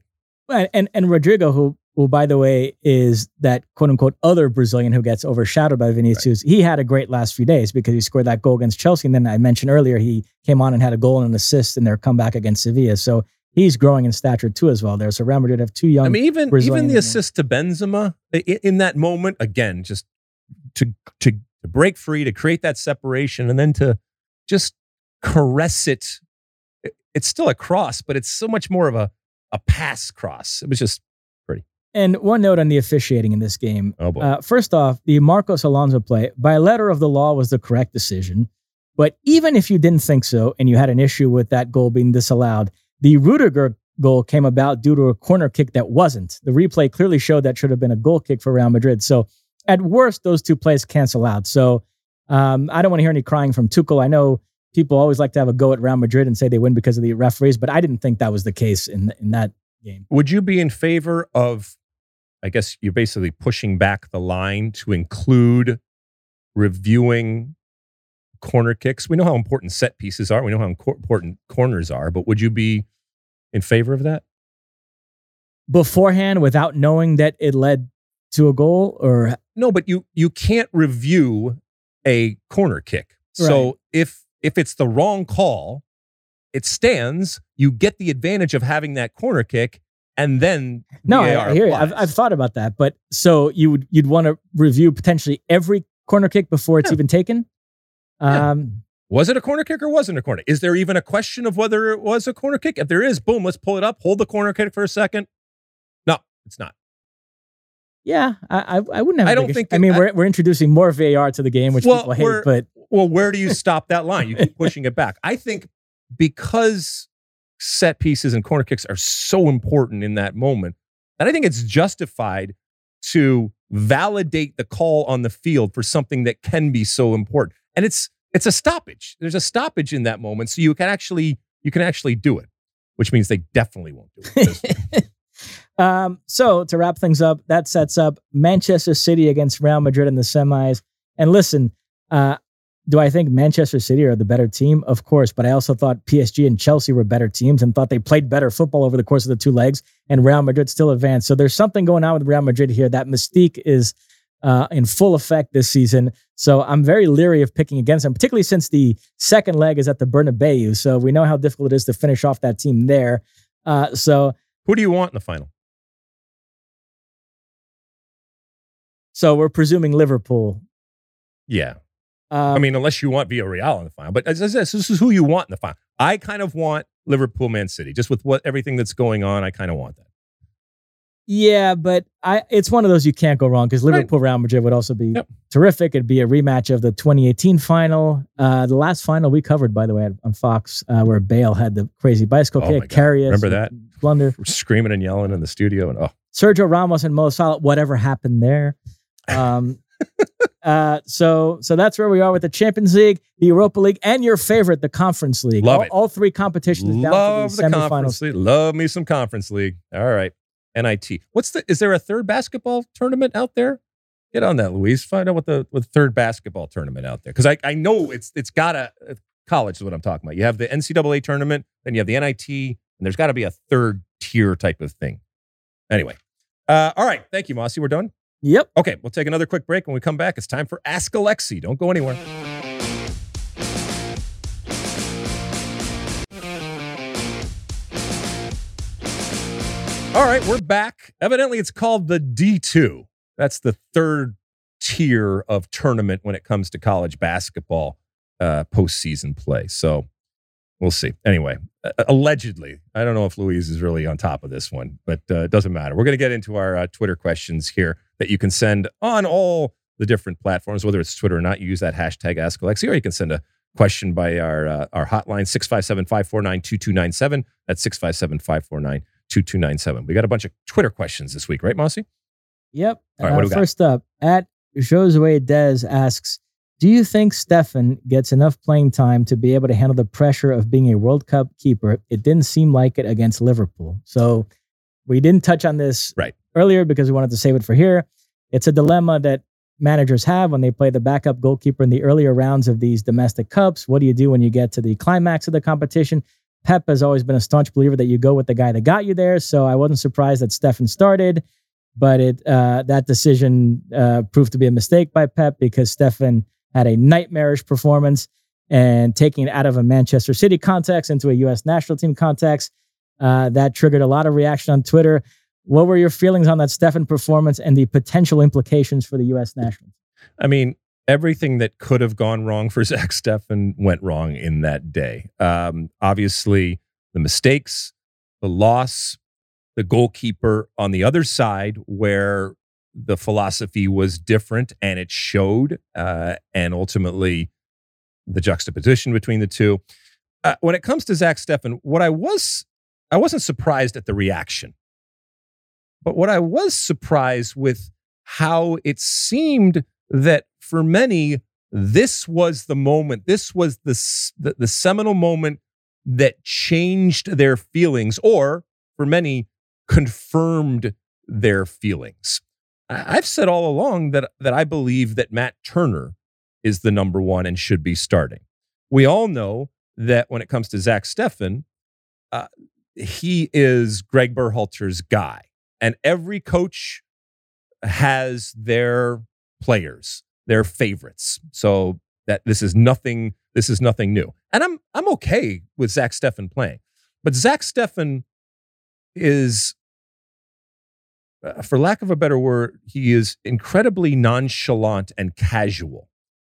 And and, and Rodrygo, who who, by the way, is that quote unquote other Brazilian who gets overshadowed by Vinicius. Right. He had a great last few days because he scored that goal against Chelsea. And then I mentioned earlier, he came on and had a goal and an assist in their comeback against Sevilla. So he's growing in stature too as well there. So Real Madrid have two young. I mean, even Brazilian even the assist to Benzema in that moment again, just to to to break free, to create that separation, and then to just caress it. It's still a cross, but it's so much more of a a pass cross. It was just pretty. and one note on the officiating in this game. Oh boy. Uh, first off, the Marcos Alonso play, by letter of the law, was the correct decision. But even if you didn't think so and you had an issue with that goal being disallowed, the Rudiger goal came about due to a corner kick that wasn't. The replay clearly showed that should have been a goal kick for Real Madrid. So at worst, those two plays cancel out. So um, I don't want to hear any crying from Tuchel. I know people always like to have a go at Real Madrid and say they win because of the referees, but I didn't think that was the case in in that game. Would you be in favor of I guess you're basically pushing back the line to include reviewing corner kicks. We know how important set pieces are. We know how important corners are, but would you be in favor of that? Beforehand without knowing that it led to a goal or No, but you you can't review a corner kick. Right. So if if it's the wrong call, it stands, you get the advantage of having that corner kick and then no, I, I, hear you. I've, I've thought about that, but so you would you'd want to review potentially every corner kick before it's yeah. even taken. Um. Was it a corner kick or wasn't a corner? Is there even a question of whether it was a corner kick? If there is, boom, let's pull it up. Hold the corner kick for a second. No, it's not. Yeah, I I, wouldn't have. I don't think. I mean, I, we're we're introducing more VAR to the game, which well, people hate. But well, where do you stop that line? You keep pushing it back. I think because set pieces and corner kicks are so important in that moment that I think it's justified to validate the call on the field for something that can be so important. And it's it's a stoppage. There's a stoppage in that moment, so you can actually you can actually do it, which means they definitely won't do it. um, so to wrap things up, that sets up Manchester City against Real Madrid in the semis. And listen, uh, do I think Manchester City are the better team? Of course, but I also thought PSG and Chelsea were better teams and thought they played better football over the course of the two legs, and Real Madrid still advanced. So there's something going on with Real Madrid here. That mystique is uh, in full effect this season. So I'm very leery of picking against them, particularly since the second leg is at the Bernabeu. So we know how difficult it is to finish off that team there. Uh, so who do you want in the final? So we're presuming Liverpool. Yeah. Um, I mean, unless you want Villarreal in the final, but as I said, this is who you want in the final. I kind of want Liverpool, Man City, just with what everything that's going on. I kind of want that. Yeah, but I it's one of those you can't go wrong because Liverpool Real Madrid would also be Yep. terrific. It'd be a rematch of the 2018 final, uh, the last final we covered, by the way, on Fox, uh, where Bale had the crazy bicycle Oh kick, God. Remember that? blunder. Screaming and yelling in the studio, and oh, Sergio Ramos and Mo Salah, whatever happened there. Um, uh, so so that's where we are with the Champions League, the Europa League, and your favorite, the Conference League. Love all, it. all three competitions down love to the the, conference league. Love me some conference league. All right, NIT. What's the? Is there a third basketball tournament out there? Get on that, Luis. Find out what the what third basketball tournament out there because I I know it's it's got a college is what I'm talking about. You have the NCAA tournament, then you have the NIT, and there's got to be a third tier type of thing. Anyway, uh, all right. Thank you, Mosse. We're done. Yep. Okay, we'll take another quick break. When we come back, it's time for Ask Alexi. Don't go anywhere. All right, we're back. Evidently, it's called the D2. That's the third tier of tournament when it comes to college basketball uh, postseason play. So we'll see. Anyway, uh, allegedly, I don't know if Luis is really on top of this one, but uh, it doesn't matter. We're going to get into our uh, Twitter questions here that you can send on all the different platforms, whether it's Twitter or not. You use that hashtag AskAlexi, or you can send a question by our uh, our hotline 657-549-2297. That's 657-549-2297. We got a bunch of Twitter questions this week, right, Mosse? Yep. All right, what do we got? first up, at Josue Dez asks, do you think Steffen gets enough playing time to be able to handle the pressure of being a World Cup keeper? It didn't seem like it against Liverpool. So we didn't touch on this Right. earlier because we wanted to save it for here. It's a dilemma that managers have when they play the backup goalkeeper in the earlier rounds of these domestic cups. What do you do when you get to the climax of the competition? Pep has always been a staunch believer that you go with the guy that got you there. So I wasn't surprised that Steffen started, but it uh, that decision uh, proved to be a mistake by Pep because Steffen had a nightmarish performance and taking it out of a Manchester City context into a U.S. national team context. Uh, that triggered a lot of reaction on Twitter. What were your feelings on that Steffen performance and the potential implications for the U.S. national? I mean, everything that could have gone wrong for Zack Steffen went wrong in that day. Um, obviously, the mistakes, the loss, the goalkeeper on the other side, where the philosophy was different and it showed, uh, and ultimately the juxtaposition between the two. Uh, when it comes to Zack Steffen, what I was, I wasn't surprised at the reaction, but what I was surprised with how it seemed that for many, this was the moment, this was the, the, the seminal moment that changed their feelings, or for many, confirmed their feelings. I've said all along that, that I believe that Matt Turner is the number one and should be starting. We all know that when it comes to Zack Steffen, uh, he is Greg Berhalter's guy. And every coach has their players, their favorites. So that this is nothing. This is nothing new, and I'm I'm okay with Zack Steffen playing, but Zack Steffen is, uh, for lack of a better word, he is incredibly nonchalant and casual,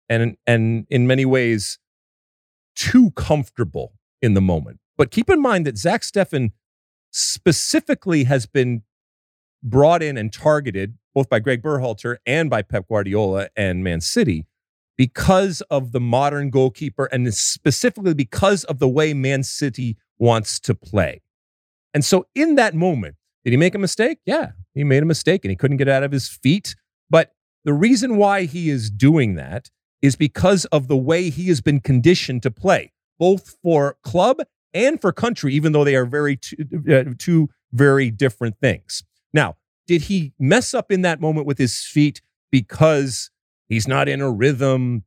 and and in many ways too comfortable in the moment. But keep in mind that Zack Steffen specifically has been brought in and targeted both by Greg Berhalter and by Pep Guardiola and Man City because of the modern goalkeeper and specifically because of the way Man City wants to play. And so in that moment, did he make a mistake? Yeah, he made a mistake and he couldn't get out of his feet. But the reason why he is doing that is because of the way he has been conditioned to play, both for club and for country, even though they are very two, uh, two very different things. Now, did he mess up in that moment with his feet because he's not in a rhythm?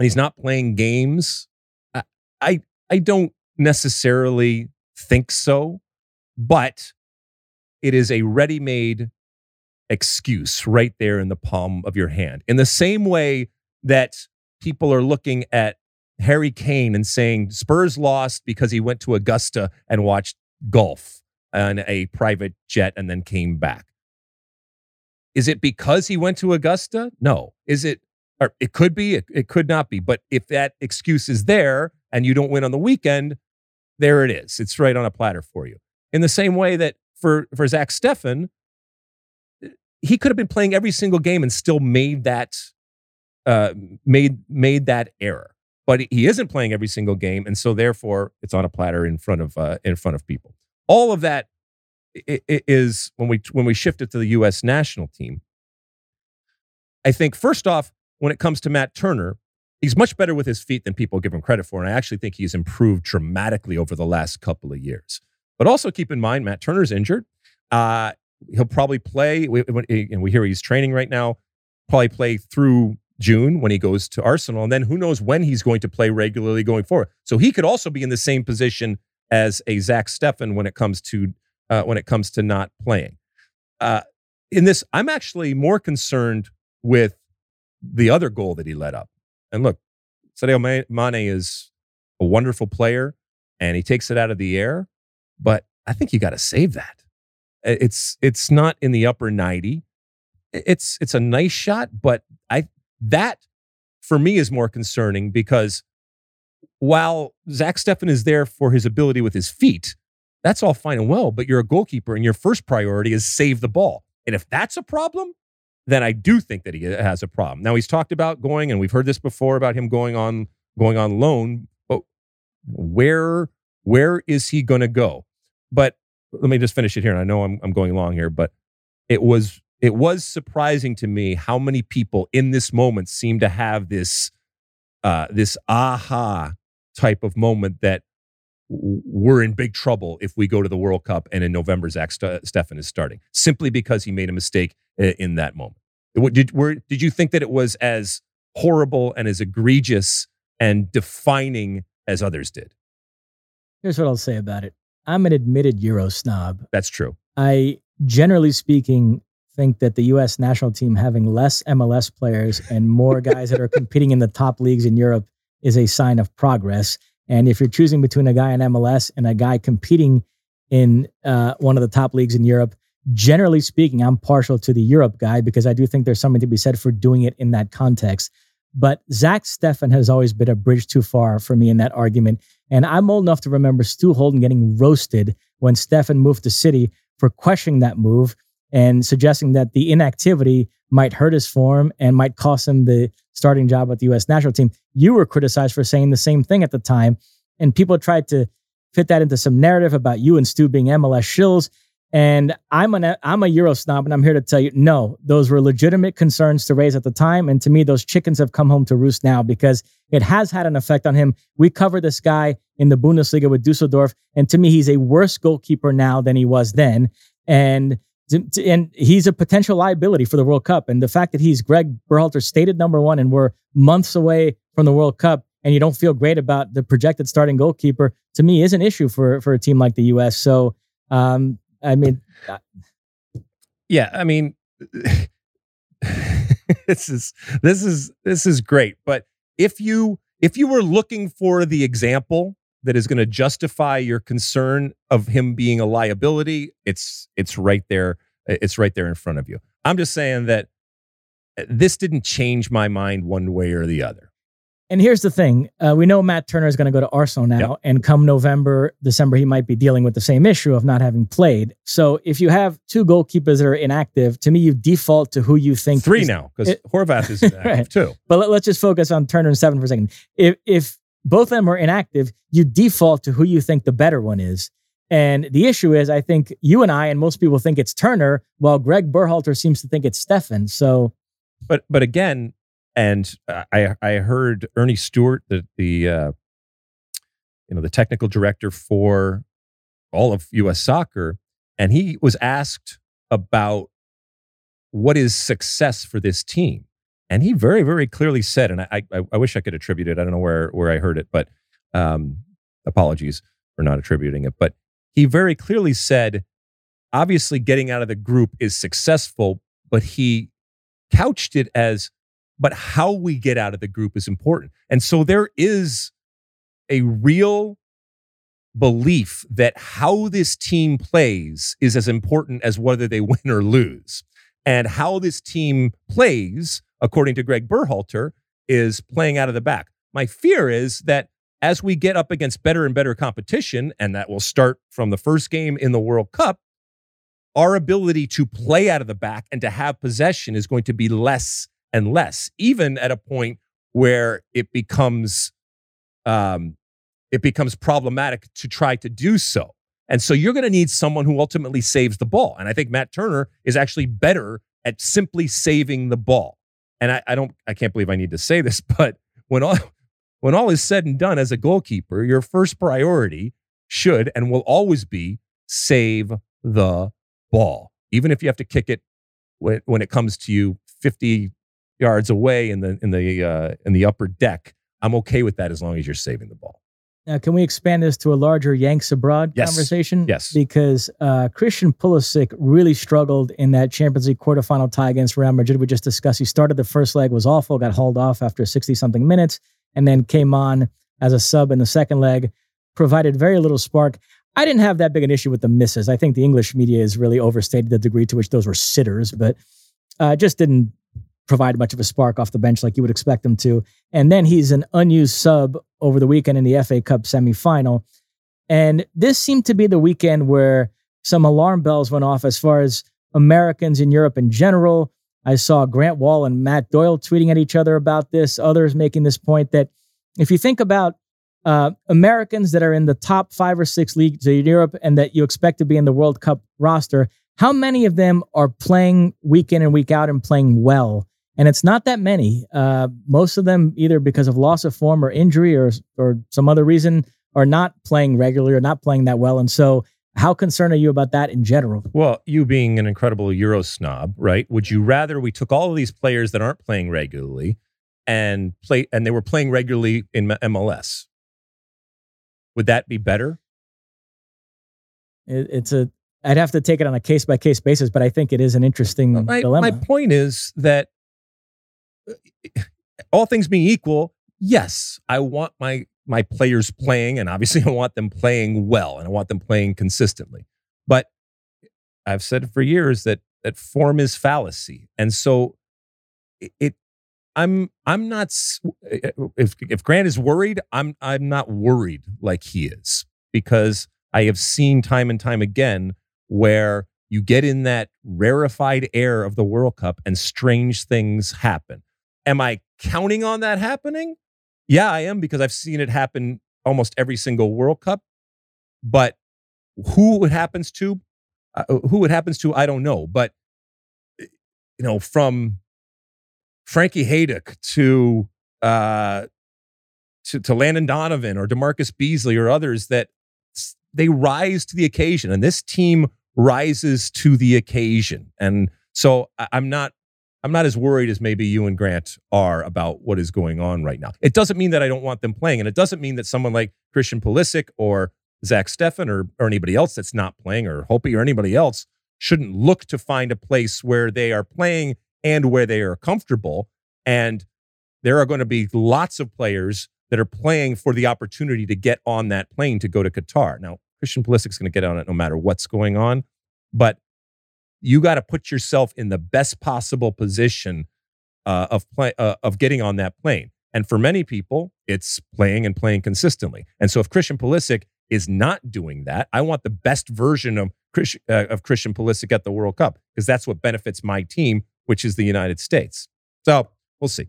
He's not playing games. I, I, I don't necessarily think so, but it is a ready made excuse right there in the palm of your hand. In the same way that people are looking at Harry Kane and saying Spurs lost because he went to Augusta and watched golf on a private jet and then came back. Is it because he went to Augusta? No. Is it, or it could be, it, it could not be. But if that excuse is there and you don't win on the weekend, there it is. It's right on a platter for you. In the same way that for, for Zack Steffen, he could have been playing every single game and still made that uh, made made that error. But he isn't playing every single game, and so therefore it's on a platter in front of uh, in front of people. All of that is when we when we shift it to the U.S. national team. I think first off, when it comes to Matt Turner, he's much better with his feet than people give him credit for, and I actually think he's improved dramatically over the last couple of years. But also keep in mind, Matt Turner's injured. Uh, he'll probably play, and we hear he's training right now. Probably play through June when he goes to Arsenal, and then who knows when he's going to play regularly going forward. So he could also be in the same position as a Zack Steffen when it comes to uh, when it comes to not playing. Uh, in this, I'm actually more concerned with the other goal that he let up. And look, Sadio Mane is a wonderful player, and he takes it out of the air. But I think you got to save that. It's it's not in the upper 90. It's it's a nice shot, but I that for me is more concerning because while Zack Steffen is there for his ability with his feet, that's all fine and well, but you're a goalkeeper and your first priority is save the ball. And if that's a problem, then I do think that he uh, has a problem. Now he's talked about going, and we've heard this before about him going on going on loan, but where where is he going to go? But let me just finish it here. And I know I'm I'm going long here, but it was it was surprising to me how many people in this moment seem to have this uh, this aha type of moment that we're in big trouble if we go to the World Cup and in November Zack St- Steffen is starting simply because he made a mistake in that moment. Did, were, did you think that it was as horrible and as egregious and defining as others did? Here's what I'll say about it. I'm an admitted Euro snob. That's true. I, generally speaking, think that the U.S. national team having less MLS players and more guys that are competing in the top leagues in Europe is a sign of progress. And if you're choosing between a guy in MLS and a guy competing in uh, one of the top leagues in Europe, generally speaking, I'm partial to the Europe guy because I do think there's something to be said for doing it in that context. But Zack Steffen has always been a bridge too far for me in that argument. And I'm old enough to remember Stu Holden getting roasted when Steffen moved to City for questioning that move and suggesting that the inactivity might hurt his form and might cost him the starting job with the U.S. national team. You were criticized for saying the same thing at the time, and people tried to fit that into some narrative about you and Stu being MLS shills. And I'm an I'm a Euro snob, and I'm here to tell you, no, those were legitimate concerns to raise at the time, and to me, those chickens have come home to roost now because it has had an effect on him. We covered this guy in the Bundesliga with Dusseldorf, and to me, he's a worse goalkeeper now than he was then. And and he's a potential liability for the World Cup. And the fact that he's Greg Berhalter's stated number one, and we're months away from the World Cup, and you don't feel great about the projected starting goalkeeper, to me, is an issue for for a team like the U.S. So, um, I mean, uh, yeah, I mean, this is this is this is great. But if you if you were looking for the example that is going to justify your concern of him being a liability, it's it's right there. It's right there in front of you. I'm just saying that uh, this didn't change my mind one way or the other. And here's the thing: uh, we know Matt Turner is going to go to Arsenal now, yep. and come November, December, he might be dealing with the same issue of not having played. So if you have two goalkeepers that are inactive, to me, you default to who you think three is, now because Horvath is inactive right. too. But let, us just focus on Turner and Steffen for a second. If if both of them are inactive, you default to who you think the better one is. And the issue is, I think you and I and most people think it's Turner, while Greg Berhalter seems to think it's Steffen. So, but but again, and I I heard Earnie Stewart, the the uh, you know the technical director for all of U.S. soccer, and he was asked about what is success for this team, and he very, very clearly said, and I, I, I wish I could attribute it. I don't know where, where I heard it, but um, apologies for not attributing it. But he very clearly said, obviously, getting out of the group is successful, but he couched it as, but how we get out of the group is important. And so there is a real belief that how this team plays is as important as whether they win or lose. And how this team plays according to Greg Berhalter, is playing out of the back. My fear is that as we get up against better and better competition, and that will start from the first game in the World Cup, our ability to play out of the back and to have possession is going to be less and less, even at a point where it becomes um, it becomes problematic to try to do so. And so you're going to need someone who ultimately saves the ball. And I think Matt Turner is actually better at simply saving the ball. And I, I don't, I can't believe I need to say this, but when all when all is said and done as a goalkeeper, your first priority should and will always be save the ball, even if you have to kick it when, when it comes to you 50 yards away in the in the uh, in the upper deck. I'm okay with that as long as you're saving the ball. Now, can we expand this to a larger Yanks abroad Yes. conversation? Yes. Because uh, Christian Pulisic really struggled in that Champions League quarterfinal tie against Real Madrid. We just discussed. He started the first leg, was awful, got hauled off after 60 something minutes, and then came on as a sub in the second leg, provided very little spark. I didn't have that big an issue with the misses. I think the English media has really overstated the degree to which those were sitters, but uh, just didn't provide much of a spark off the bench like you would expect him to. And then he's an unused sub over the weekend in the FA Cup semifinal. And this seemed to be the weekend where some alarm bells went off as far as Americans in Europe in general. I saw Grant Wahl and Matt Doyle tweeting at each other about this, others making this point that if you think about uh, Americans that are in the top five or six leagues in Europe and that you expect to be in the World Cup roster, how many of them are playing week in and week out and playing well? And it's not that many. Uh, most of them, either because of loss of form or injury or or some other reason, are not playing regularly or not playing that well. And so, how concerned are you about that in general? Well, you being an incredible Euro snob, right? Would you rather we took all of these players that aren't playing regularly and play and they were playing regularly in MLS? Would that be better? It, it's a. I'd have to take it on a case by case basis, but I think it is an interesting my, dilemma. my point is that Uh, all things being equal, yes, I want my my players playing, and obviously I want them playing well, and I want them playing consistently. But I've said for years that that form is fallacy, and so it. I'm I'm not if if Grant is worried, I'm I'm not worried like he is because I have seen time and time again where you get in that rarefied air of the World Cup and strange things happen. Am I counting on that happening? Yeah, I am because I've seen it happen almost every single World Cup. But who it happens to, uh, who it happens to, I don't know. But you know, from Frankie Hejduk to uh, to, to Landon Donovan or DaMarcus Beasley or others that they rise to the occasion, and this team rises to the occasion. And so I'm not I'm not as worried as maybe you and Grant are about what is going on right now. It doesn't mean that I don't want them playing, and it doesn't mean that someone like Christian Pulisic or Zack Steffen or, or anybody else that's not playing or Hoppe or anybody else shouldn't look to find a place where they are playing and where they are comfortable. And there are going to be lots of players that are playing for the opportunity to get on that plane to go to Qatar. Now, Christian Pulisic's going to get on it no matter what's going on, but you got to put yourself in the best possible position uh, of play, uh, of getting on that plane. And for many people, it's playing and playing consistently. And so, if Christian Pulisic is not doing that, I want the best version of Chris, uh, of Christian Pulisic at the World Cup because that's what benefits my team, which is the United States. So we'll see.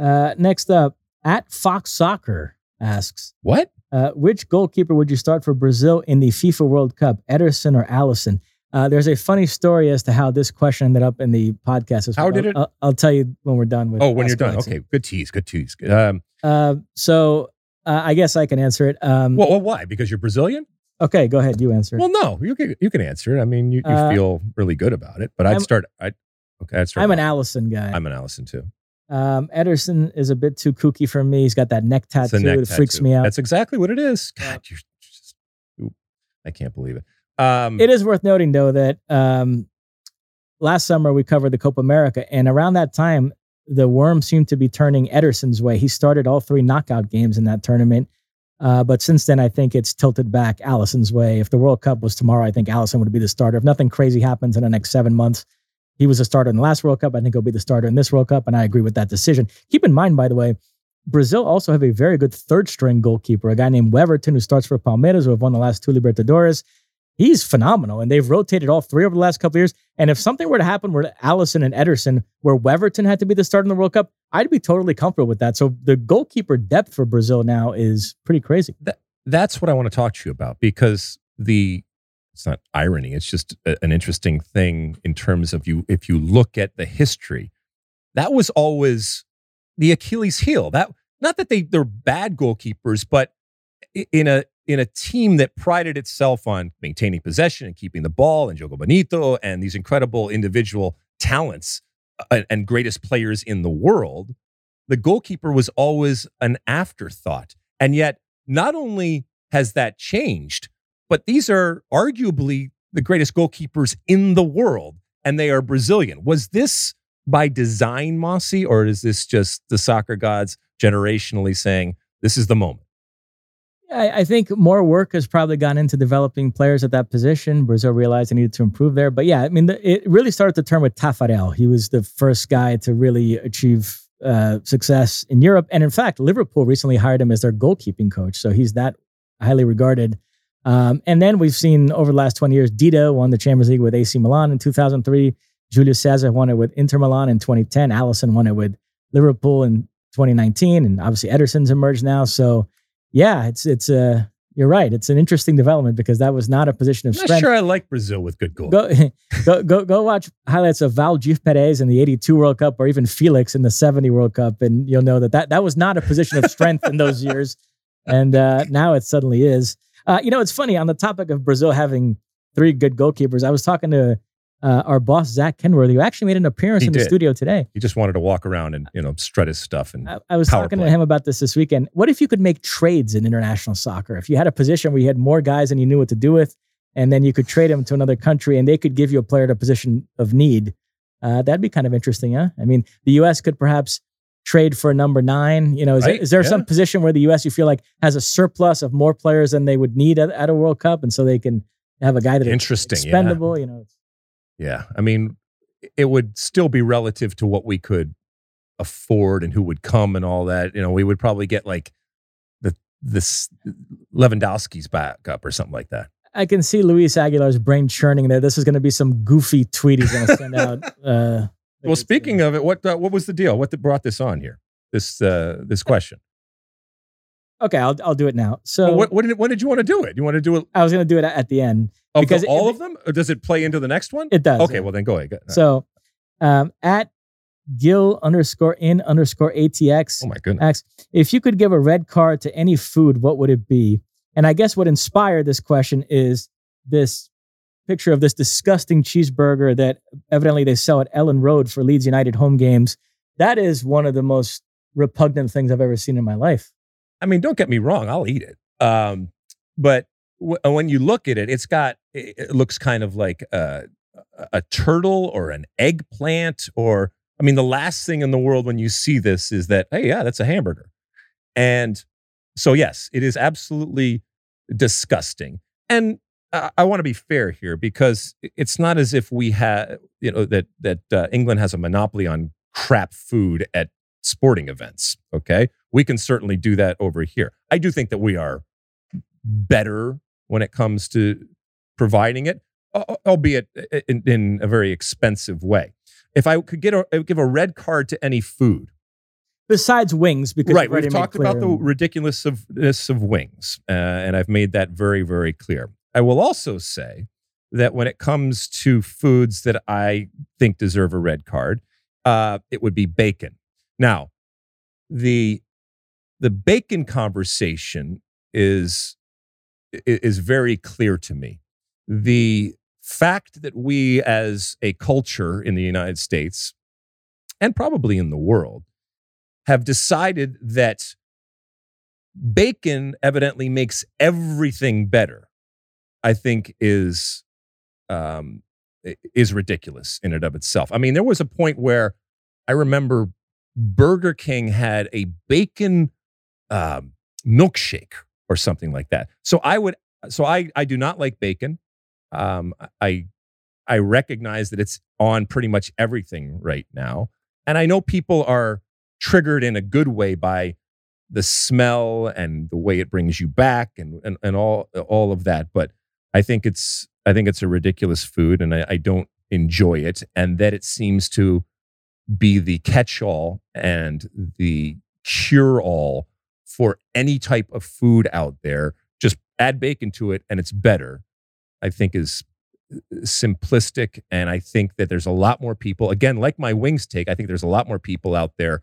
Uh, next up, at Fox Soccer asks, What? uh, which goalkeeper would you start for Brazil in the FIFA World Cup, Ederson or Alisson? Uh, there's a funny story as to how this question ended up in the podcast. as How well. did it- I'll, I'll tell you when we're done with. Oh, when you're done. Okay, good tease. Good tease. Um, Uh, so uh, I guess I can answer it. Um, well, well, why? Because you're Brazilian? okay, go ahead. You answer. Well, no, you can you can answer it. I mean, you, you Uh, feel really good about it, but I'd I'm- start. I'd okay. I'd start. I'm an. Alisson guy. I'm an Alisson too. Um, Ederson is a bit too kooky for me. He's got that neck tattoo. neck it freaks me out. That's exactly what it is. God, you're just. I can't believe it. Um, It is worth noting, though, that um, last summer we covered the Copa America, and around that time, the worm seemed to be turning Ederson's way. He started all three knockout games in that tournament. Uh, but since then, I think it's tilted back Alisson's way. If the World Cup was tomorrow, I think Alisson would be the starter. If nothing crazy happens in the next seven months, he was a starter in the last World Cup. I think he'll be the starter in this World Cup, and I agree with that decision. Keep in mind, by the way, Brazil also have a very good third string goalkeeper, a guy named Weverton who starts for Palmeiras, who have won the last two Libertadores. He's phenomenal. And they've rotated all three over the last couple years. And if something were to happen where Alisson and Ederson, where Weverton had to be the starter in the World Cup, I'd be totally comfortable with that. So the goalkeeper depth for Brazil now is pretty crazy. That, that's what I want to talk to you about because the it's not irony it's just a, an interesting thing in terms of you if you look at the history that was always the achilles heel that not that they they're bad goalkeepers but in a in a team that prided itself on maintaining possession and keeping the ball and Jogo Bonito and these incredible individual talents and, uh, and greatest players in the world, the goalkeeper was always an afterthought. And yet, not only has that changed, but these are arguably the greatest goalkeepers in the world, and they are Brazilian. Was this by design, Mosse, or is this just the soccer gods generationally saying this is the moment? I, think more work has probably gone into developing players at that position. Brazil realized they needed to improve there. But yeah, I mean, the, it really started to turn with Taffarel. He was the first guy to really achieve uh, success in Europe. And in fact, Liverpool recently hired him as their goalkeeping coach. So he's that highly regarded. Um, and then we've seen over the last 20 years, Dida won the Champions League with AC Milan in 2003. Julio Cesar won it with Inter Milan in 2010. Alisson won it with Liverpool in 2019. And obviously Ederson's emerged now. So yeah, it's it's a uh, you're right. It's an interesting development because that was not a position of I'm strength. sure I like Brazil with good goals. Go, go, go, go watch highlights of Waldir Peres in the 82 World Cup or even Felix in the 70 World Cup. And you'll know that that, that was not a position of strength in those years. And uh, now it suddenly is. Uh, you know, it's funny on the topic of Brazil having three good goalkeepers. I was talking to uh, our boss Zach Kenworthy, who actually made an appearance he in did. the studio today. He just wanted to walk around and you know strut his stuff. And I, I was talking play. to him about this this weekend. What if you could make trades in international soccer? If you had a position where you had more guys than you knew what to do with, and then you could trade them to another country, and they could give you a player at a position of need. Uh, that'd be kind of interesting, huh? I mean, the U.S. could perhaps trade for a number nine. You know, is, right? there, is there yeah. some position where the U.S. you feel like has a surplus of more players than they would need at, at a World Cup, and so they can have a guy that interesting, expendable? Yeah. You know. Yeah, I mean, it would still be relative to what we could afford and who would come and all that. You know, we would probably get like the this Lewandowski's backup or something like that. I can see Luis Aguilar's brain churning there. This is going to be some goofy tweet he's going to send out. Uh, well, speaking of it, what uh, what was the deal? What brought this on here? This uh, this question. Okay, I'll I'll do it now. So, well, what, what did, when did you want to do it? You want to do it? I was going to do it at the end of because all it, of them, or does it play into the next one? It does. Okay, yeah. well then go ahead. Go ahead. So, um, at Gil underscore in underscore ATX. Oh my goodness. Asks, if you could give a red card to any food, what would it be? And I guess what inspired this question is this picture of this disgusting cheeseburger that evidently they sell at Elland Road for Leeds United home games. That is one of the most repugnant things I've ever seen in my life. I mean, don't get me wrong, I'll eat it. Um, but w- when you look at it, it's got it looks kind of like a, a turtle or an eggplant or I mean, the last thing in the world when you see this is that hey, yeah, that's a hamburger, and so yes, it is absolutely disgusting. And I, I want to be fair here because it's not as if we have you know that that uh, England has a monopoly on crap food at sporting events. Okay. We can certainly do that over here. I do think that we are better when it comes to providing it, albeit in, in a very expensive way. If I could get a, give a red card to any food, besides wings, because right, we've talked about the ridiculousness of wings, uh, and I've made that very, very clear. I will also say that when it comes to foods that I think deserve a red card, uh, it would be bacon. Now, the the bacon conversation is is very clear to me. The fact that we as a culture in the United States and probably in the world have decided that bacon evidently makes everything better, I think is um, is ridiculous in and of itself. I mean, there was a point where I remember Burger King had a bacon um, milkshake or something like that. So I would, so I I do not like bacon. Um, I I recognize that it's on pretty much everything right now, and I know people are triggered in a good way by the smell and the way it brings you back and and, and all all of that. But I think it's I think it's a ridiculous food, and I, I don't enjoy it, and that it seems to be the catch-all and the cure-all for any type of food out there. Just add bacon to it, and it's better. I think is uh, simplistic, and I think that there's a lot more people. Again, like my wings take, I think there's a lot more people out there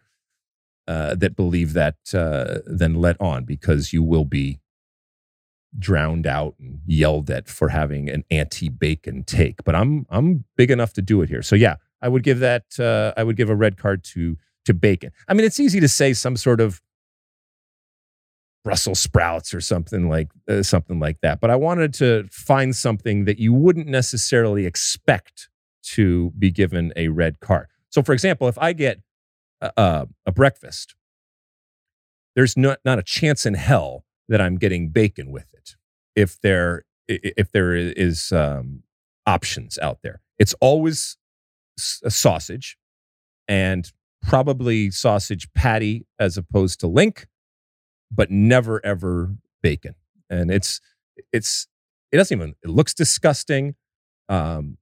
uh, that believe that uh, than let on because you will be drowned out and yelled at for having an anti-bacon take. But I'm I'm big enough to do it here. So yeah, I would give that uh, I would give a red card to to bacon. I mean, it's easy to say some sort of Brussels sprouts or something like uh, something like that. But I wanted to find something that you wouldn't necessarily expect to be given a red card. So, for example, if I get a, a breakfast, there's not not a chance in hell that I'm getting bacon with it. If there if there is um, options out there, it's always a sausage and probably sausage patty as opposed to link, but never ever bacon. And it's it's it doesn't even it looks disgusting. Um,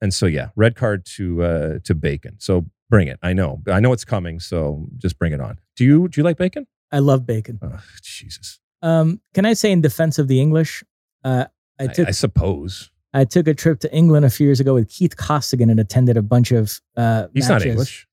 and so yeah, red card to uh, to bacon. So bring it. I know, I know it's coming. So just bring it on. Do you do you like bacon? I love bacon. Oh, Jesus. Um, can I say in defense of the English? Uh, I took I, I suppose I took a trip to England a few years ago with Keith Costigan and attended a bunch of. Uh, he's matches. not English.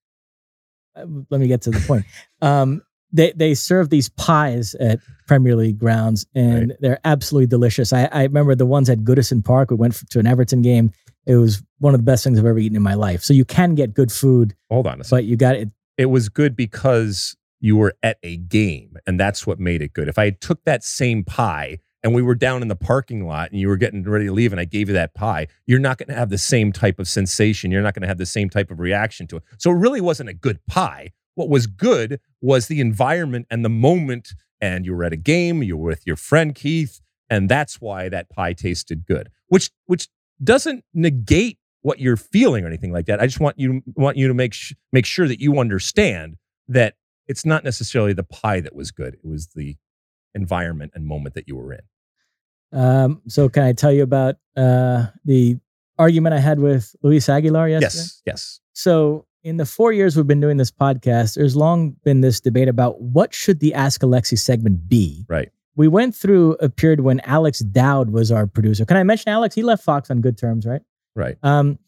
Uh, Let me get to the point. Um, they they serve these pies at Premier League grounds, and Right. they're absolutely delicious. I, I remember the ones at Goodison Park. We went to an Everton game. It was one of the best things I've ever eaten in my life. So you can get good food, Hold on but you got it. it was good because you were at a game and that's what made it good. If I took that same pie and we were down in the parking lot and you were getting ready to leave and I gave you that pie, you're not going to have the same type of sensation. You're not going to have the same type of reaction to it. So it really wasn't a good pie. What was good was the environment and the moment. And you were at a game, you were with your friend Keith, and that's why that pie tasted good. Which which doesn't negate what you're feeling or anything like that. I just want you want you to make sh- make sure that you understand that it's not necessarily the pie that was good. It was the environment and moment that you were in. Um, so can I tell you about uh, the argument I had with Luis Aguilar yesterday? Yes, yes. So in the four years we've been doing this podcast, there's long been this debate about what should the Ask Alexi segment be. Right. We went through a period when Alex Dowd was our producer. Can I mention Alex? He left Fox on good terms, right? Right. Um,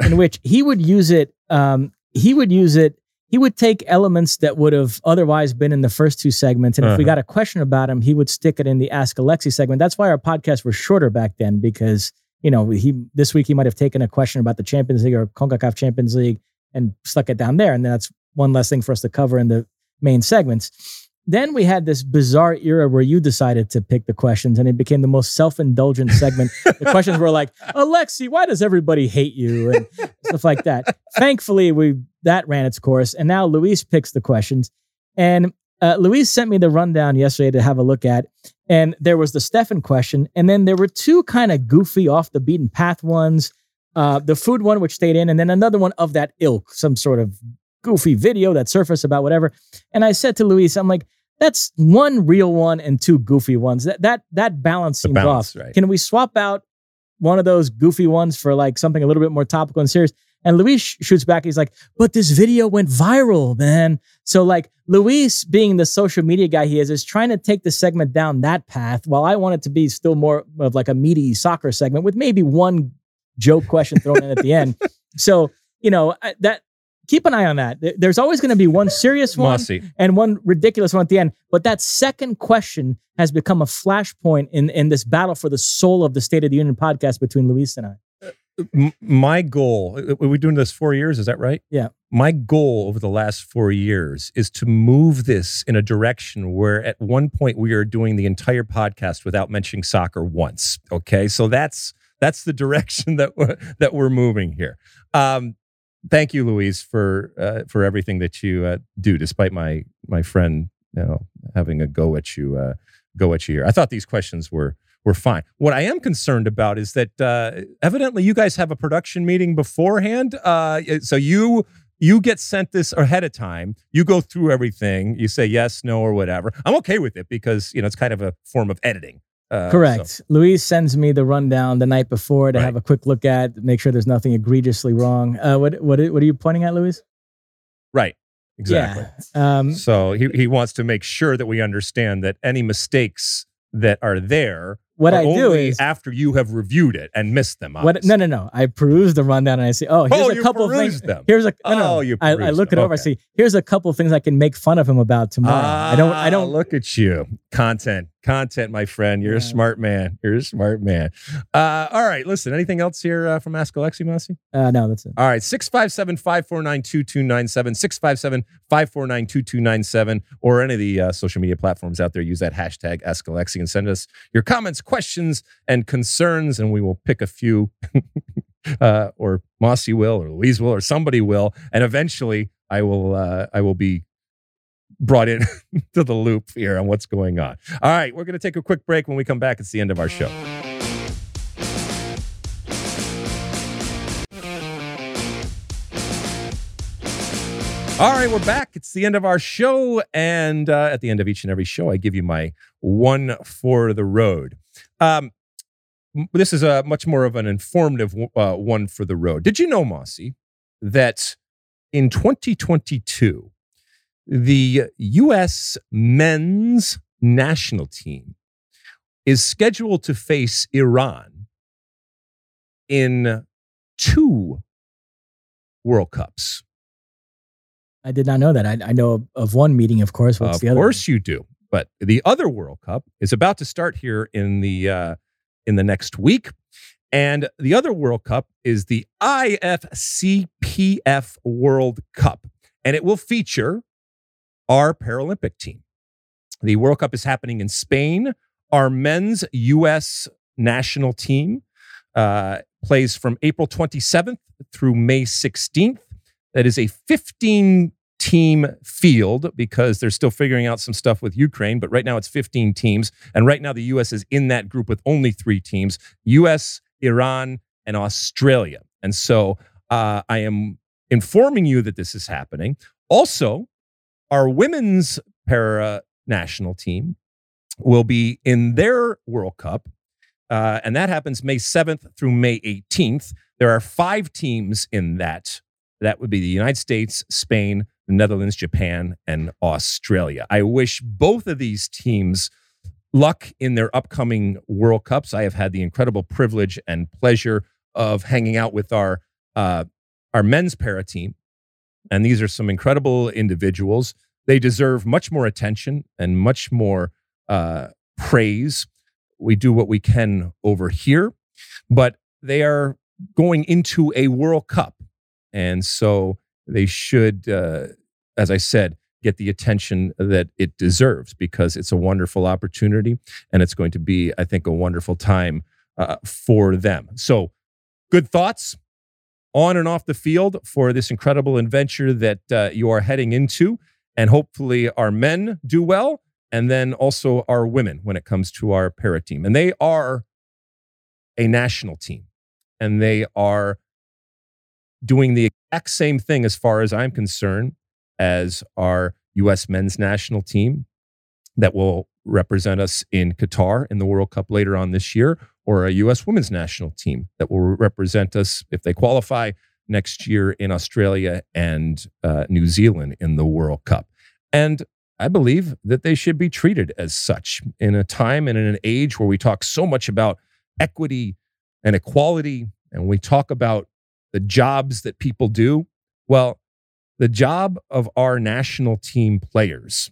in which he would use it. Um, he would use it. He would take elements that would have otherwise been in the first two segments, and if we Uh-huh. got a question about him, he would stick it in the Ask Alexi segment. That's why our podcasts were shorter back then, because you know he this week he might have taken a question about the Champions League or Concacaf Champions League and stuck it down there, and that's one less thing for us to cover in the main segments. Then we had this bizarre era where you decided to pick the questions, and it became the most self-indulgent segment. the questions were like, "Alexi, why does everybody hate you?" and stuff like that. Thankfully, we that ran its course, and now Luis picks the questions. And uh, Luis sent me the rundown yesterday to have a look at, and there was the Steffen question, and then there were two kind of goofy, off the beaten path ones. Uh, the food one, which stayed in, and then another one of that ilk, some sort of goofy video that surfaced about whatever. And I said to Luis, I'm like, that's one real one and two goofy ones. That that that balance seems balance, off. right. Can we swap out one of those goofy ones for like something a little bit more topical and serious? And Luis shoots back. He's like, but this video went viral, man. So like Luis, being the social media guy he is, is trying to take the segment down that path while I want it to be still more of like a meaty soccer segment with maybe one joke question thrown in at the end. So, you know, that keep an eye on that. There's always going to be one serious one Mosse. and one ridiculous one at the end. But that second question has become a flashpoint in, in this battle for the soul of the State of the Union podcast between Luis and I. M- my goal, uh, we're doing this four years, is that right? Yeah. My goal over the last four years is to move this in a direction where at one point we are doing the entire podcast without mentioning soccer once. Okay. So that's that's the direction that we're, that we're moving here. Um, thank you, Luis, for uh, for everything that you uh, do, despite my my friend you know having a go at you uh, go at you here. I thought these questions were were fine. What I am concerned about is that uh, evidently you guys have a production meeting beforehand. Uh, so you you get sent this ahead of time. You go through everything. You say yes, no, or whatever. I'm okay with it because you know it's kind of a form of editing. Uh, Correct. so- Luis sends me the rundown the night before to Right. have a quick look at, make sure there's nothing egregiously wrong. Uh, what what what are you pointing at, Luis? right. Exactly. Yeah. Um, So he, he wants to make sure that we understand that any mistakes that are there what I do is after you have reviewed it and missed them. what? No, no, no. I peruse the rundown and I say, oh, here's Oh, a couple things. them. Here's a no, no, Oh, you I, I look them. it over. I see. Here's a couple things I can make fun of him about tomorrow. Ah, I don't. I Ah, don't. look at you. Content, content, my friend. You're a smart man. You're a smart man. Uh, all right. Listen, anything else here uh, from Ask Alexi Mosse? Uh, no, that's it. All right. 657 549 2297. 657 549 2297. Or any of the uh, social media platforms out there. Use that hashtag Ask Alexi and send us your comments, questions, and concerns. And we will pick a few. uh, or Mosse will, or Luis will, or somebody will. And eventually I will uh, I will be brought in to the loop here on what's going on. All right, we're going to take a quick break. When we come back, it's the end of our show. All right, we're back. It's the end of our show. And uh, at the end of each and every show, I give you my one for the road. Um, this is a much more of an informative uh, one for the road. Did you know, Mosse, that in 2022, the U.S. men's national team is scheduled to face Iran in two World Cups. I did not know that. I, I know of, one meeting, of course. What's of the other? Of course you do. But the other World Cup is about to start here in the uh, in the next week, and the other World Cup is the IFCPF World Cup, and it will feature our Paralympic team. The World Cup is happening in Spain. Our men's U.S. national team uh, plays from April 27th through May 16th. That is a 15 team field because they're still figuring out some stuff with Ukraine, but right now it's 15 teams. And right now the US is in that group with only three teams US, Iran, and Australia. And so uh, I am informing you that this is happening. Also, our women's para national team will be in their World Cup. Uh, and that happens May 7th through May 18th. There are five teams in that. That would be the United States, Spain, the Netherlands, Japan, and Australia. I wish both of these teams luck in their upcoming World Cups. I have had the incredible privilege and pleasure of hanging out with our uh, our men's para team, and these are some incredible individuals. They deserve much more attention and much more uh, praise. We do what we can over here, but they are going into a World Cup, and so they should, uh, as I said, get the attention that it deserves because it's a wonderful opportunity and it's going to be, I think, a wonderful time uh, for them. So, good thoughts on and off the field for this incredible adventure that uh, you are heading into. And hopefully, our men do well, and then also our women when it comes to our para team. And they are a national team, and they are doing the exact same thing as far as I'm concerned as our U.S. men's national team that will represent us in Qatar in the World Cup later on this year, or a U.S. women's national team that will represent us if they qualify next year in Australia and uh, New Zealand in the World Cup. And I believe that they should be treated as such in a time and in an age where we talk so much about equity and equality, and we talk about the jobs that people do. Well, the job of our national team players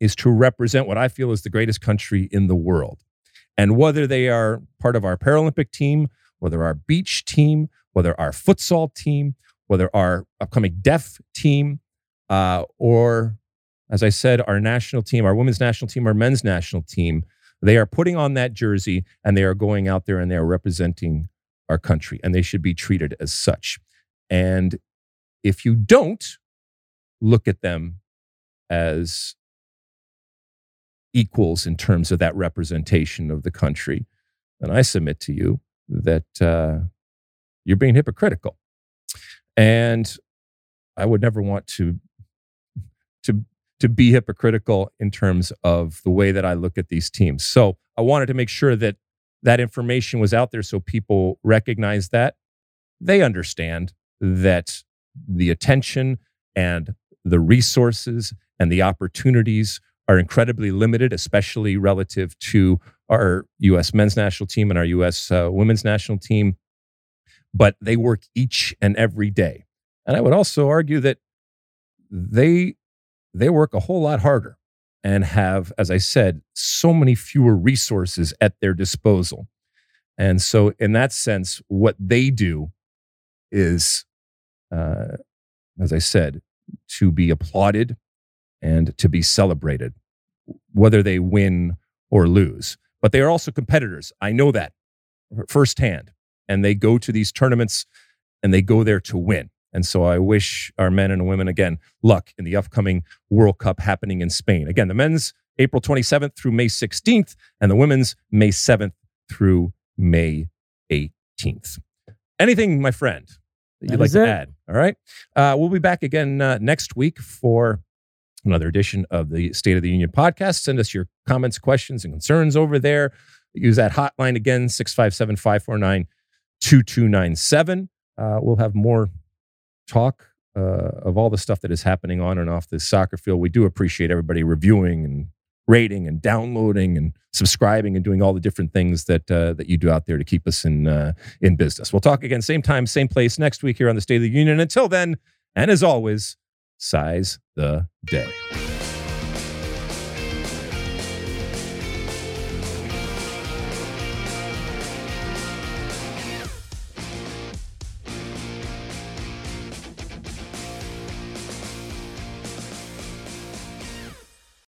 is to represent what I feel is the greatest country in the world. And whether they are part of our Paralympic team, whether our beach team, whether our futsal team, whether our upcoming deaf team, uh, or as I said, our national team, our women's national team, our men's national team, they are putting on that jersey and they are going out there and they are representing our country and they should be treated as such. And if you don't look at them as equals in terms of that representation of the country, then I submit to you that uh, you're being hypocritical. And I would never want to to to be hypocritical in terms of the way that I look at these teams. So I wanted to make sure that that information was out there so people recognize that. They understand that the attention and the resources and the opportunities are incredibly limited, especially relative to our U.S. men's national team and our U.S. Uh, women's national team. But they work each and every day. And I would also argue that they they work a whole lot harder and have, as I said, so many fewer resources at their disposal. And so, in that sense, what they do is, uh, as I said, to be applauded and to be celebrated, whether they win or lose. But they are also competitors. I know that firsthand. And they go to these tournaments and they go there to win. And so I wish our men and women, again, luck in the upcoming World Cup happening in Spain. Again, the men's April 27th through May 16th, and the women's May 7th through May 18th. Anything, my friend, that you'd That like to it. add? All right. Uh, we'll be back again uh, next week for another edition of the State of the Union podcast. Send us your comments, questions, and concerns over there. Use that hotline again, 657 549 2297. Uh, We'll have more talk uh, of all the stuff that is happening on and off this soccer field. We do appreciate everybody reviewing and rating and downloading and subscribing and doing all the different things that uh, that you do out there to keep us in uh, in business. We'll talk again, same time, same place next week here on the State of the Union. Until then, and as always, size the day.